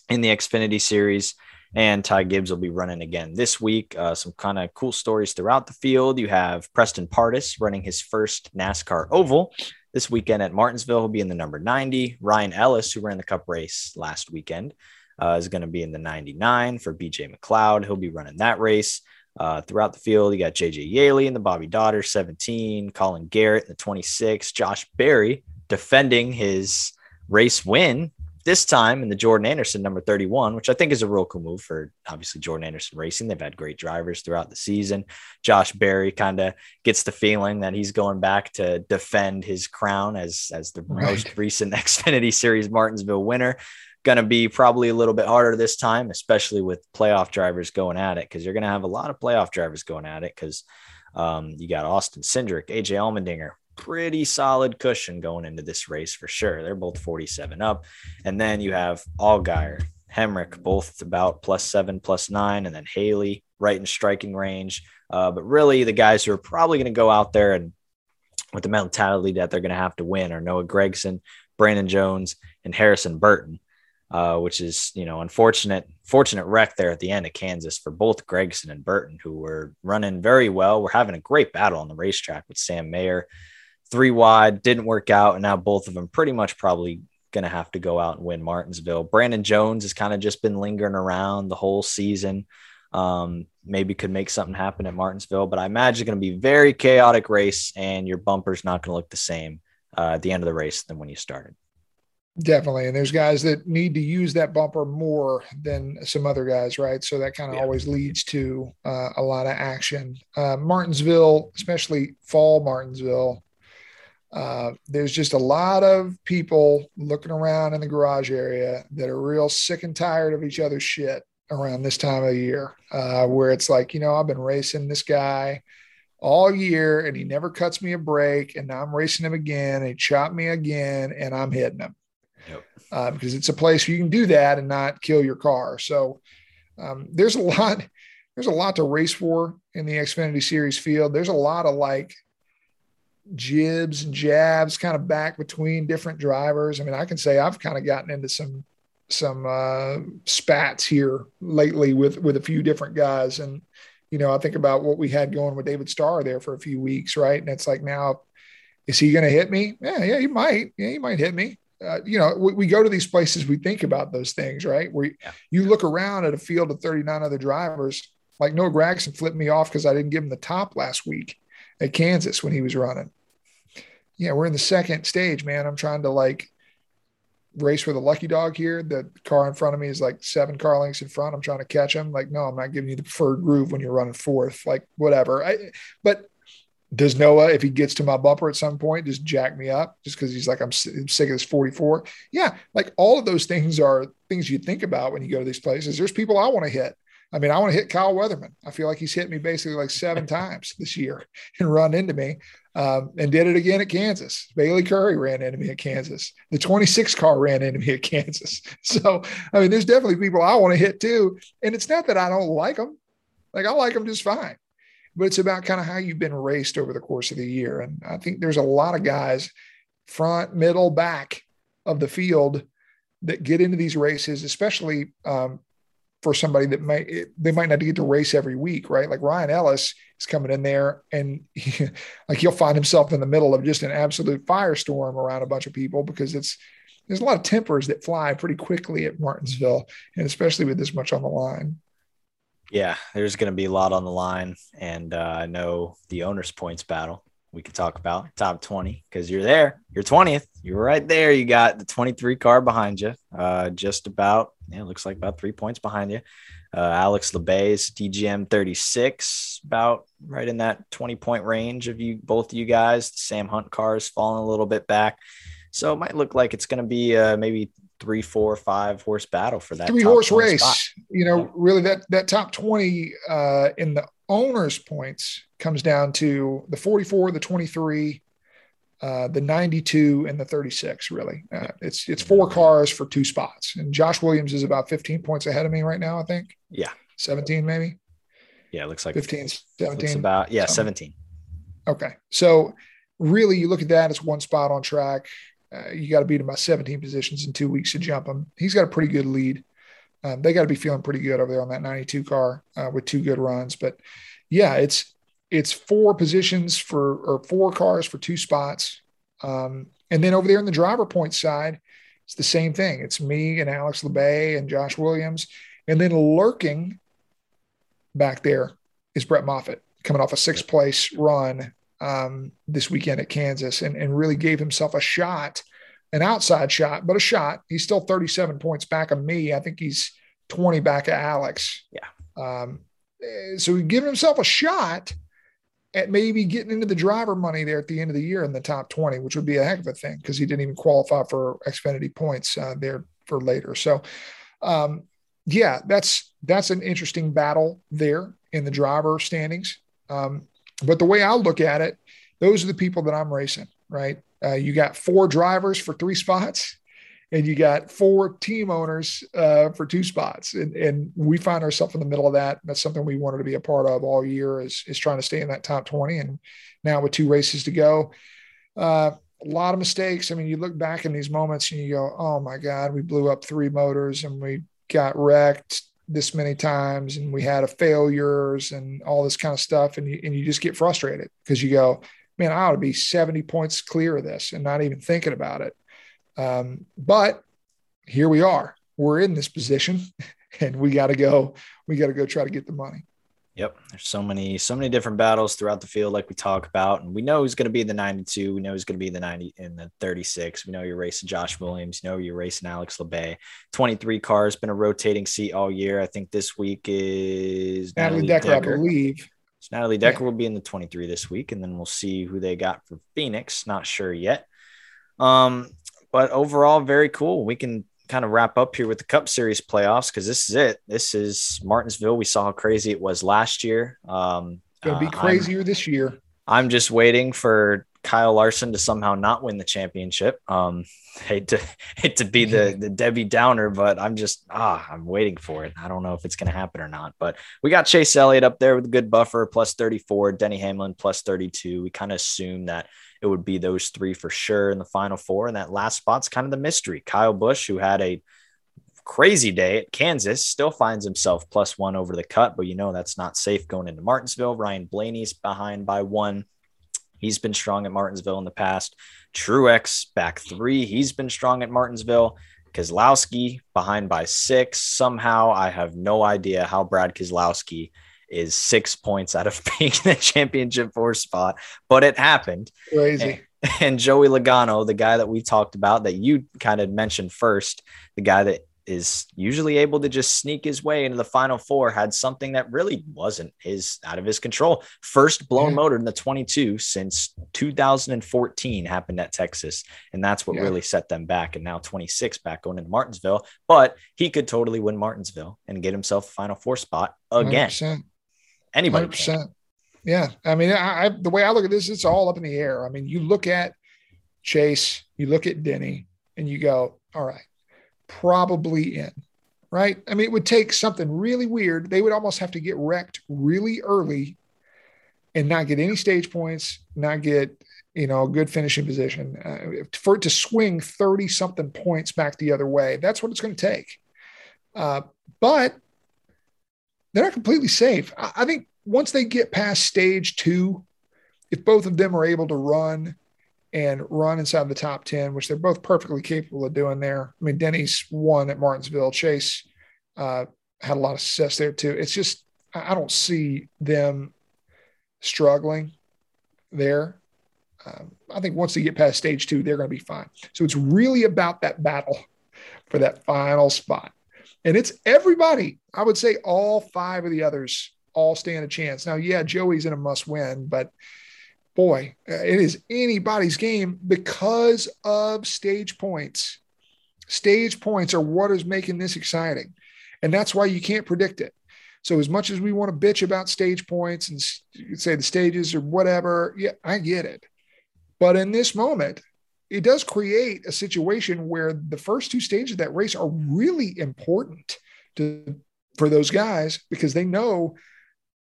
in the Xfinity Series and Ty Gibbs will be running again this week. Uh, some kind of cool stories throughout the field. You have Preston Pardus running his first NASCAR oval this weekend at Martinsville. He'll be in the number 90. Ryan Ellis, who ran the cup race last weekend, uh, is going to be in the 99 for BJ McLeod. He'll be running that race. Uh, throughout the field, you got JJ Yeley in the Bobby Dotter 17, Colin Garrett in the 26, Josh Berry defending his race win this time in the Jordan Anderson number 31, which I think is a real cool move for obviously Jordan Anderson Racing. They've had great drivers throughout the season. Josh Berry kind of gets the feeling that he's going back to defend his crown as as the right. most recent Xfinity Series Martinsville winner. Going to be probably a little bit harder this time, especially with playoff drivers going at it, because you're going to have a lot of playoff drivers going at it. Because um, you got Austin Cindric, AJ Allmendinger, pretty solid cushion going into this race for sure. They're both 47 up. And then you have Allgaier, Hemric, both about plus seven, plus nine, and then Haley right in striking range. Uh, but really, the guys who are probably going to go out there and with the mentality that they're going to have to win are Noah Gragson, Brandon Jones, and Harrison Burton. Uh, which is you know unfortunate fortunate wreck there at the end of Kansas for both Gragson and Burton, who were running very well. We're having a great battle on the racetrack with Sam Mayer three wide, didn't work out. And now both of them pretty much probably going to have to go out and win Martinsville. Brandon Jones has kind of just been lingering around the whole season. Um, maybe could make something happen at Martinsville, but I imagine it's going to be very chaotic race and your bumper's not going to look the same uh, at the end of the race than when you started. Definitely. And there's guys that need to use that bumper more than some other guys, right? So that kind of yeah. always leads to uh, a lot of action. Uh, Martinsville, especially fall Martinsville, uh, there's just a lot of people looking around in the garage area that are real sick and tired of each other's shit around this time of year, uh, where it's like, you know, I've been racing this guy all year and he never cuts me a break. And now I'm racing him again and he chopped me again and I'm hitting him. Yep. Uh, because it's a place where you can do that and not kill your car. So um, there's a lot, there's a lot to race for in the Xfinity Series field. There's a lot of like jibs and jabs kind of back between different drivers. I mean, I can say I've kind of gotten into some some uh, spats here lately with with a few different guys, and you know, I think about what we had going with David Starr there for a few weeks, right? And it's like now, is he going to hit me? Yeah, yeah, he might. Yeah, he might hit me. Uh, you know, we, we, go to these places, we think about those things, right? Where yeah. you look around at a field of 39 other drivers, like Noah Gragson flipped me off because I didn't give him the top last week at Kansas when he was running yeah, we're in the second stage, man. I'm trying to like race with a lucky dog here. The car in front of me is like seven car lengths in front. I'm trying to catch him. Like, no, I'm not giving you the preferred groove when you're running fourth. Like, whatever. I, but does Noah, if he gets to my bumper at some point, just jack me up just because he's like, I'm sick of this 44? Yeah. Like all of those things are things you think about when you go to these places. There's people I want to hit. I mean, I want to hit Kyle Weatherman. I feel like he's hit me basically like seven times this year and run into me um, and did it again at Kansas. Bayley Currey ran into me at Kansas. The 26 car ran into me at Kansas. So, I mean, there's definitely people I want to hit too. And it's not that I don't like them, like I like them just fine, but it's about kind of how you've been raced over the course of the year. And I think there's a lot of guys, front, middle, back of the field that get into these races, especially um, for somebody that may they might not get to race every week, right? Like Ryan Ellis is coming in there, and he, like he'll find himself in the middle of just an absolute firestorm around a bunch of people because it's there's a lot of tempers that fly pretty quickly at Martinsville, and especially with this much on the line. Yeah, there's going to be a lot on the line, and uh, I know the owners' points battle we could talk about top 20 because you're there. You're 20th. You're right there. You got the 23 car behind you, uh, just about, yeah, looks like about three points behind you. Uh, Alex Labbe's DGM 36, about right in that 20 point range of you, both of you guys. The Sam Hunt car is falling a little bit back. So it might look like it's going to be uh, maybe three, four, five horse battle for that three horse race. Spot. You know, really that that top twenty uh, in the owners' points comes down to the forty four, the twenty three, uh, the ninety two, and the thirty six. Really, uh, it's it's four cars for two spots, and Josh Williams is about fifteen points ahead of me right now. I think. Yeah, seventeen maybe. Yeah, it looks like 15, 17. about yeah, 17. Okay. So really you look at that as one spot on track. Uh, you got to beat him by 17 positions in two weeks to jump him. He's got a pretty good lead. Um, they got to be feeling pretty good over there on that 92 car uh, with two good runs. But yeah, it's it's four positions for or four cars for two spots. Um, and then over there in the driver point side, it's the same thing. It's me and Alex Labbe and Josh Williams. And then lurking back there is Brett Moffitt coming off a sixth place run um, this weekend at Kansas and, and really gave himself a shot, an outside shot, but a shot. He's still 37 points back of me. I think he's 20 back of Alex. Yeah. Um, eh, so he giving himself a shot at maybe getting into the driver money there at the end of the year in the top 20, which would be a heck of a thing because he didn't even qualify for Xfinity points uh, there for later. So, um, yeah, that's that's an interesting battle there in the driver standings. Um, but the way I look at it, those are the people that I'm racing, right? Uh, you got four drivers for three spots, and you got four team owners uh, for two spots, and, and we find ourselves in the middle of that. That's something we wanted to be a part of all year is is trying to stay in that top twenty. And now with two races to go, uh, a lot of mistakes. I mean, you look back in these moments and you go, "Oh my God, we blew up three motors and we got wrecked this many times and we had a failures and all this kind of stuff and you, and you just get frustrated because you go man i ought to be 70 points clear of this and not even thinking about it um, but here we are we're in this position and we got to go we got to go try to get the money Yep. There's so many, so many different battles throughout the field, like we talk about. And we know who's going to be the 92. We know who's going to be the 90 in the 36. We know you're racing Josh Williams. You know you're racing Alex Labbe. 23 cars, been a rotating seat all year. I think this week is Natalie, Natalie Decker, Decker, I believe. So Natalie Decker yeah. will be in the 23 this week, and then we'll see who they got for Phoenix. Not sure yet. Um, but overall, very cool. We can kind of wrap up here with the Cup Series playoffs because this is it. This is Martinsville. We saw how crazy it was last year. Um, it's going to be uh, crazier I'm, this year. I'm just waiting for Kyle Larson to somehow not win the championship. Um, hate to hate to be the the Debbie Downer, but I'm just ah, I'm waiting for it. I don't know if it's going to happen or not. But we got Chase Elliott up there with a good buffer, plus 34. Denny Hamlin plus 32. We kind of assume that it would be those three for sure in the final four. And that last spot's kind of the mystery. Kyle Busch, who had a crazy day at Kansas, still finds himself plus one over the cut, but you know that's not safe going into Martinsville. Ryan Blaney's behind by one. He's been strong at Martinsville in the past. Truex back three. He's been strong at Martinsville. Keselowski behind by six. Somehow, I have no idea how Brad Keselowski is six points out of being in the championship four spot, but it happened. Crazy. And, and Joey Logano, the guy that we talked about that you kind of mentioned first, the guy that is usually able to just sneak his way into the final four had something that really wasn't his out of his control. First blown yeah. motor in the 22 since 2014 happened at Texas. And that's what yeah. really set them back. And now 26 back going into Martinsville. But he could totally win Martinsville and get himself a final four spot again. 100%. Anybody 100%. Can. Yeah. I mean, I, I, the way I look at this, it's all up in the air. I mean, you look at Chase, you look at Denny, and you go, all right, probably in, right? I mean, it would take something really weird. They would almost have to get wrecked really early and not get any stage points, not get, you know, a good finishing position uh, for it to swing 30 something points back the other way. That's what it's going to take. Uh, but they're not completely safe. I, I think once they get past stage two, if both of them are able to run and run inside the top 10, which they're both perfectly capable of doing there. I mean, Denny's won at Martinsville. Chase uh, had a lot of success there too. It's just, I don't see them struggling there. Um, I think once they get past stage two, they're going to be fine. So it's really about that battle for that final spot. And it's everybody. I would say all five of the others all stand a chance. Now, yeah, Joey's in a must win, but boy, uh, it is anybody's game because of stage points. Stage points are what is making this exciting. And that's why you can't predict it. So, as much as we want to bitch about stage points and say the stages or whatever, yeah, I get it. But in this moment, it does create a situation where the first two stages of that race are really important to for those guys because they know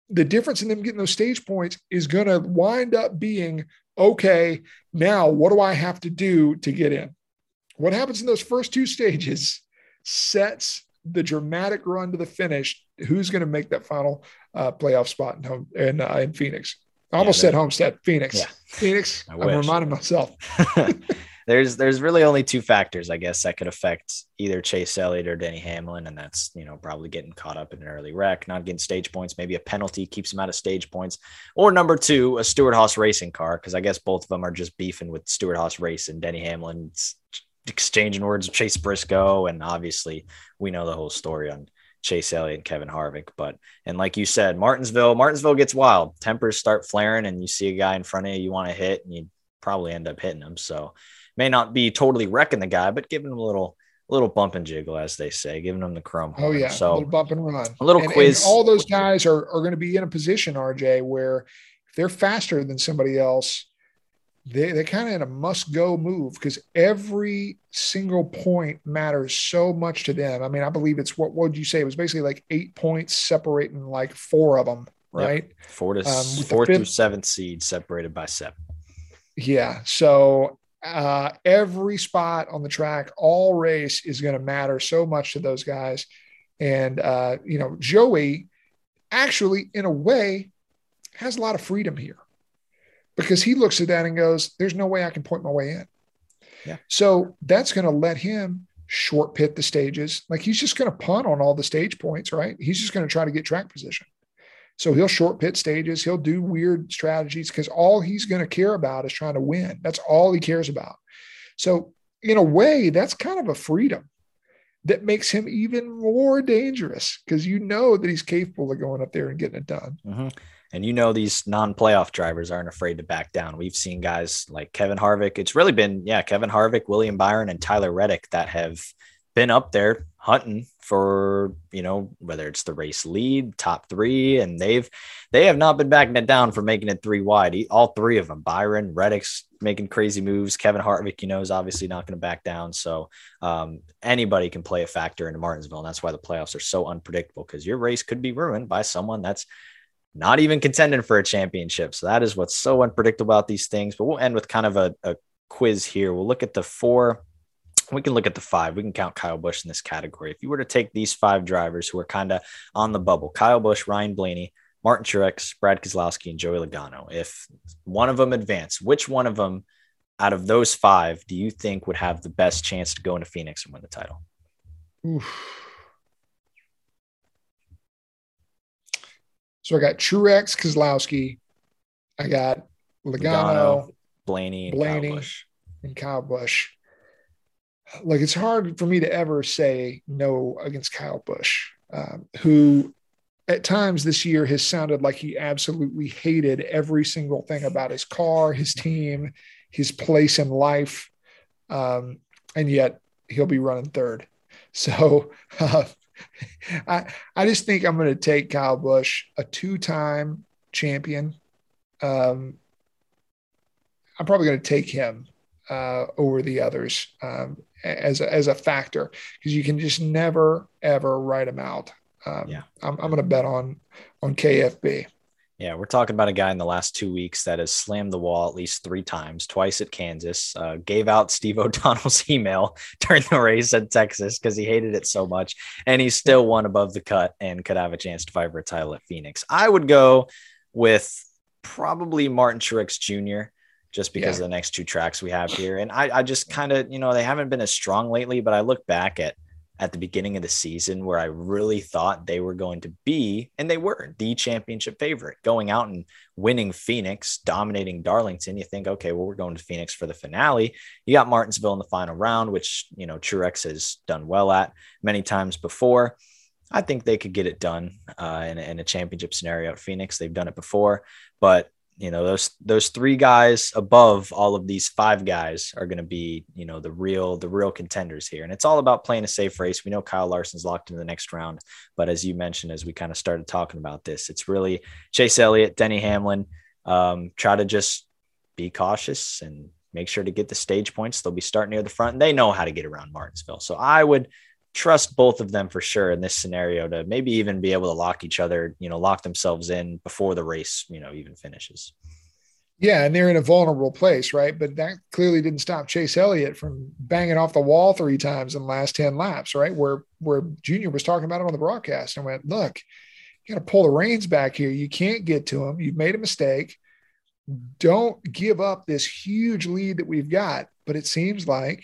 the difference in them getting those stage points is going to wind up being okay, now what do I have to do to get in? What happens in those first two stages sets the dramatic run to the finish. Who's going to make that final uh, playoff spot in home in, uh, in Phoenix? I almost yeah, said Homestead, Phoenix. Yeah. Phoenix. I'm reminding myself. there's there's really only two factors, I guess, that could affect either Chase Elliott or Denny Hamlin, and that's you know probably getting caught up in an early wreck, not getting stage points, maybe a penalty keeps him out of stage points, or number two, a Stewart-Haas racing car, because I guess both of them are just beefing with Stewart-Haas race and Denny Hamlin's exchanging words with Chase Briscoe, and obviously we know the whole story on Chase Elliott and Kevin Harvick. But and like you said, Martinsville, Martinsville gets wild. Tempers start flaring, and you see a guy in front of you you want to hit, and you probably end up hitting him. So may not be totally wrecking the guy, but giving him a little little bump and jiggle, as they say, giving him the chrome. Oh yeah, so a little bump and run, a little and, quiz. And all those guys are are going to be in a position, RJ, where if they're faster than somebody else, they, they're kind of in a must go move because every single point matters so much to them. I mean, I believe it's what, what would you say? It was basically like eight points separating like four of them, right? Yep. Four to um, four through seventh seed separated by seven. Yeah. So uh, every spot on the track, all race is going to matter so much to those guys. And, uh, you know, Joey actually, in a way, has a lot of freedom here because he looks at that and goes, There's no way I can point my way in. Yeah. So that's going to let him short pit the stages. Like he's just going to punt on all the stage points, right? He's just going to try to get track position. So he'll short pit stages. He'll do weird strategies because all he's going to care about is trying to win. That's all he cares about. So, in a way, that's kind of a freedom that makes him even more dangerous because you know that he's capable of going up there and getting it done. Mm-hmm. And you know, these non playoff drivers aren't afraid to back down. We've seen guys like Kevin Harvick. It's really been, yeah, Kevin Harvick, William Byron, and Tyler Reddick that have been up there hunting for, you know, whether it's the race lead, top three, and they've, they have not been backing it down for making it three wide. All three of them, Byron, Reddick's making crazy moves. Kevin Harvick, you know, is obviously not going to back down. So um, anybody can play a factor into Martinsville. And that's why the playoffs are so unpredictable because your race could be ruined by someone that's not even contending for a championship. So that is what's so unpredictable about these things. But we'll end with kind of a, a quiz here. We'll look at the four. We can look at the five. We can count Kyle Busch in this category. If you were to take these five drivers who are kind of on the bubble Kyle Busch, Ryan Blaney, Martin Truex, Brad Keselowski, and Joey Logano, if one of them advanced, which one of them out of those five do you think would have the best chance to go into Phoenix and win the title? Oof. So I got Truex, Keselowski. I got Logano, Logano Blaney, and Blaney, Kyle and Kyle Busch. Like it's hard for me to ever say no against Kyle Busch, um, who at times this year has sounded like he absolutely hated every single thing about his car, his team, his place in life, um, and yet he'll be running third. So uh, I I just think I'm going to take Kyle Busch, a two-time champion. Um, I'm probably going to take him uh, over the others um, as a, as a factor because you can just never ever write him out. Um, yeah, I'm, I'm going to bet on on KFB. Yeah, we're talking about a guy in the last two weeks that has slammed the wall at least three times, twice at Kansas, uh, gave out Steve O'Donnell's email during the race at Texas because he hated it so much. And he still won above the cut and could have a chance to fight for a title at Phoenix. I would go with probably Martin Truex Jr. just because yeah. of the next two tracks we have here. And I, I just kind of, you know, they haven't been as strong lately, but I look back at at the beginning of the season where I really thought they were going to be, and they were the championship favorite going out and winning Phoenix, dominating Darlington. You think, okay, well, we're going to Phoenix for the finale. You got Martinsville in the final round, which, you know, Truex has done well at many times before. I think they could get it done uh, in, a, in a championship scenario at Phoenix. They've done it before, but you know those those three guys above all of these five guys are going to be you know the real the real contenders here. And it's all about playing a safe race. We know kyle larson's locked into the next round. But as you mentioned as we kind of started talking about this it's really chase elliott denny hamlin um, try to just be cautious and make sure to get the stage points. They'll be starting near the front. And they know how to get around martinsville. So i would trust both of them for sure in this scenario to maybe even be able to lock each other, you know, lock themselves in before the race, you know, even finishes. Yeah, and they're in a vulnerable place, right? But that clearly didn't stop Chase Elliott from banging off the wall three times in the last 10 laps, right? Where where Junior was talking about it on the broadcast and went, look, you got to pull the reins back here. You can't get to him. You've made a mistake. Don't give up this huge lead that we've got. But it seems like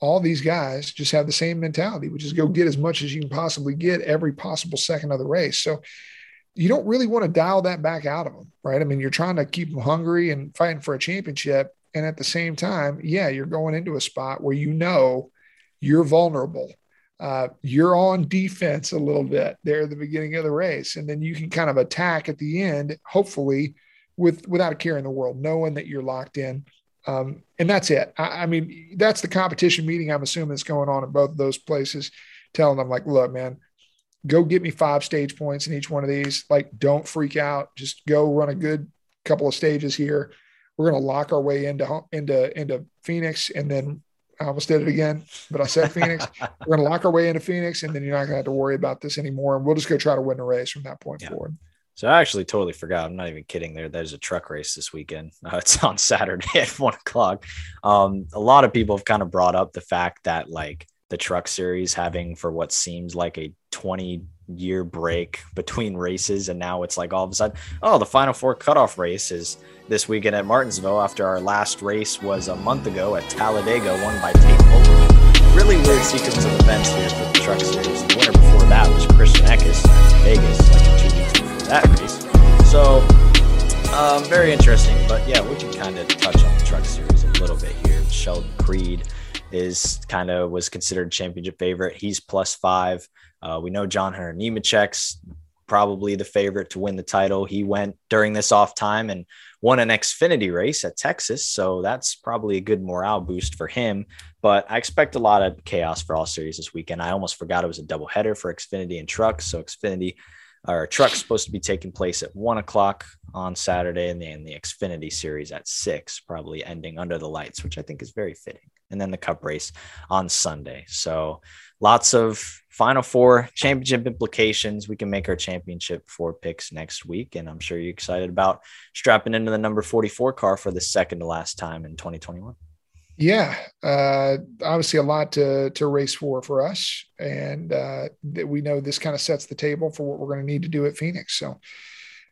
all these guys just have the same mentality, which is go get as much as you can possibly get every possible second of the race. So you don't really want to dial that back out of them, right? I mean, you're trying to keep them hungry and fighting for a championship. And at the same time, yeah, you're going into a spot where you know you're vulnerable. Uh, you're on defense a little bit there at the beginning of the race. And then you can kind of attack at the end, hopefully, with without a care in the world, knowing that you're locked in. Um, and that's it. I, I mean, that's the competition meeting I'm assuming is going on in both of those places, telling them, like, look, man, go get me five stage points in each one of these. Like, don't freak out. Just go run a good couple of stages here. We're going to lock our way into into into Phoenix, and then I almost did it again, but I said Phoenix. We're going to lock our way into Phoenix, and then you're not going to have to worry about this anymore. And we'll just go try to win the race from that point yeah. forward. So I actually totally forgot. I'm not even kidding. There, there's a truck race this weekend. Uh, it's on Saturday at one o'clock. Um, a lot of people have kind of brought up the fact that like the truck series having for what seems like a 20 year break between races and now it's like all of a sudden oh the final four cutoff race is this weekend at martinsville after our last race was a month ago at talladega won by tate Holbrook. really weird sequence of events here for the truck series the winner before that was christian eckes vegas that race so um, very interesting but yeah we can kind of touch on the truck series a little bit here sheldon creed is kind of was considered championship favorite. He's plus five. Uh, we know John Hunter Nemechek's probably the favorite to win the title. He went during this off time and won an Xfinity race at Texas. So that's probably a good morale boost for him. But I expect a lot of chaos for all series this weekend. I almost forgot it was a doubleheader for Xfinity and trucks. So Xfinity or truck's supposed to be taking place at one o'clock on Saturday and then the Xfinity series at six, probably ending under the lights, which I think is very fitting. And then the cup race on Sunday. So lots of final four championship implications. We can make our championship four picks next week. And I'm sure you're excited about strapping into the number 44 car for the second to last time in 2021. Yeah, uh, obviously a lot to to race for for us, and uh, that we know this kind of sets the table for what we're going to need to do at Phoenix. So,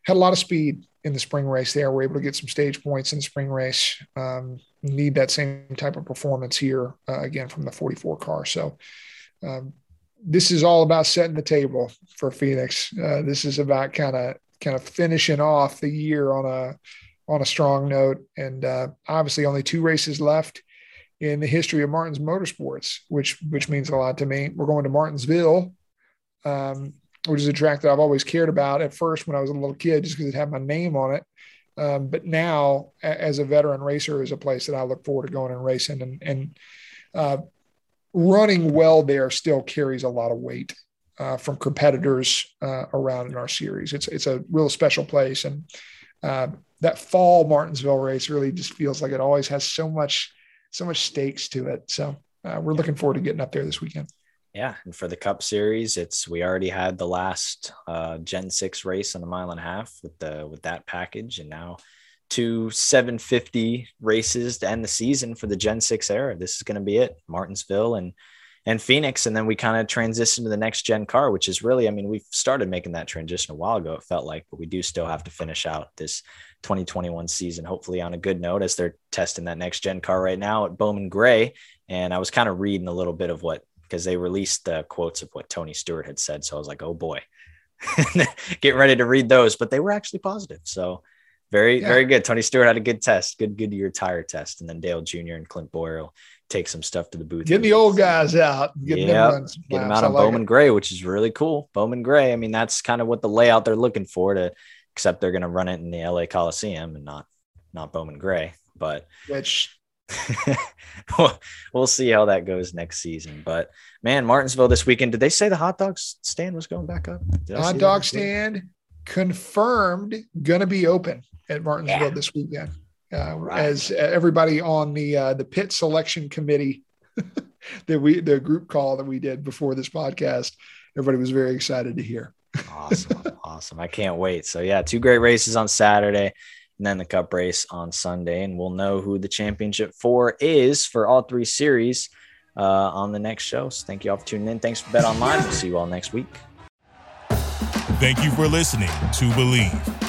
had a lot of speed in the spring race there. We're able to get some stage points in the spring race. Um, need that same type of performance here uh, again from the 44 car. So, um, this is all about setting the table for Phoenix. Uh, this is about kind of kind of finishing off the year on a on a strong note, and uh, obviously only two races left in the history of Martins Motorsports, which which means a lot to me. We're going to Martinsville, um, which is a track that I've always cared about at first when I was a little kid, just because it had my name on it. Um, but now, as a veteran racer, is a place that I look forward to going and racing, and and uh, running well there still carries a lot of weight uh, from competitors uh, around in our series. It's it's a real special place, and uh, that fall Martinsville race really just feels like it always has so much so much stakes to it. So uh, we're looking forward to getting up there this weekend. Yeah, and for the Cup Series, it's we already had the last uh, Gen Six race on a mile and a half with the with that package, and now two 750 races to end the season for the Gen Six era. This is going to be it, Martinsville and and Phoenix, and then we kind of transition to the next gen car, which is really, I mean, we've started making that transition a while ago. It felt like, but we do still have to finish out this 2021 season, hopefully on a good note as they're testing that next gen car right now at Bowman Gray. And I was kind of reading a little bit of what, because they released the quotes of what Tony Stewart had said. So I was like, oh boy, get ready to read those. But they were actually positive. So very, yeah. very good. Tony Stewart had a good test, good, Goodyear tire test. And then Dale Jr. and Clint Bowyer take some stuff to the booth. Get the old guys out. Get them, get them out on like Bowman it. Gray, which is really cool. Bowman Gray. I mean, that's kind of what the layout they're looking for to except they're going to run it in the LA Coliseum and not not Bowman Gray. But which we'll see how that goes next season. But man, Martinsville this weekend. Did they say the hot dog stand was going back up? Hot dog stand confirmed going to be open at Martinsville yeah. this weekend. Uh, right. As everybody on the uh, the pit selection committee that we the group call that we did before this podcast. Everybody was very excited to hear. Awesome, awesome! I can't wait. So yeah, two great races on Saturday, and then the Cup race on Sunday, and we'll know who the championship four is for all three series uh, on the next show. So thank you all for tuning in. Thanks for BetOnline. We'll see you all next week. Thank you for listening to Bleav.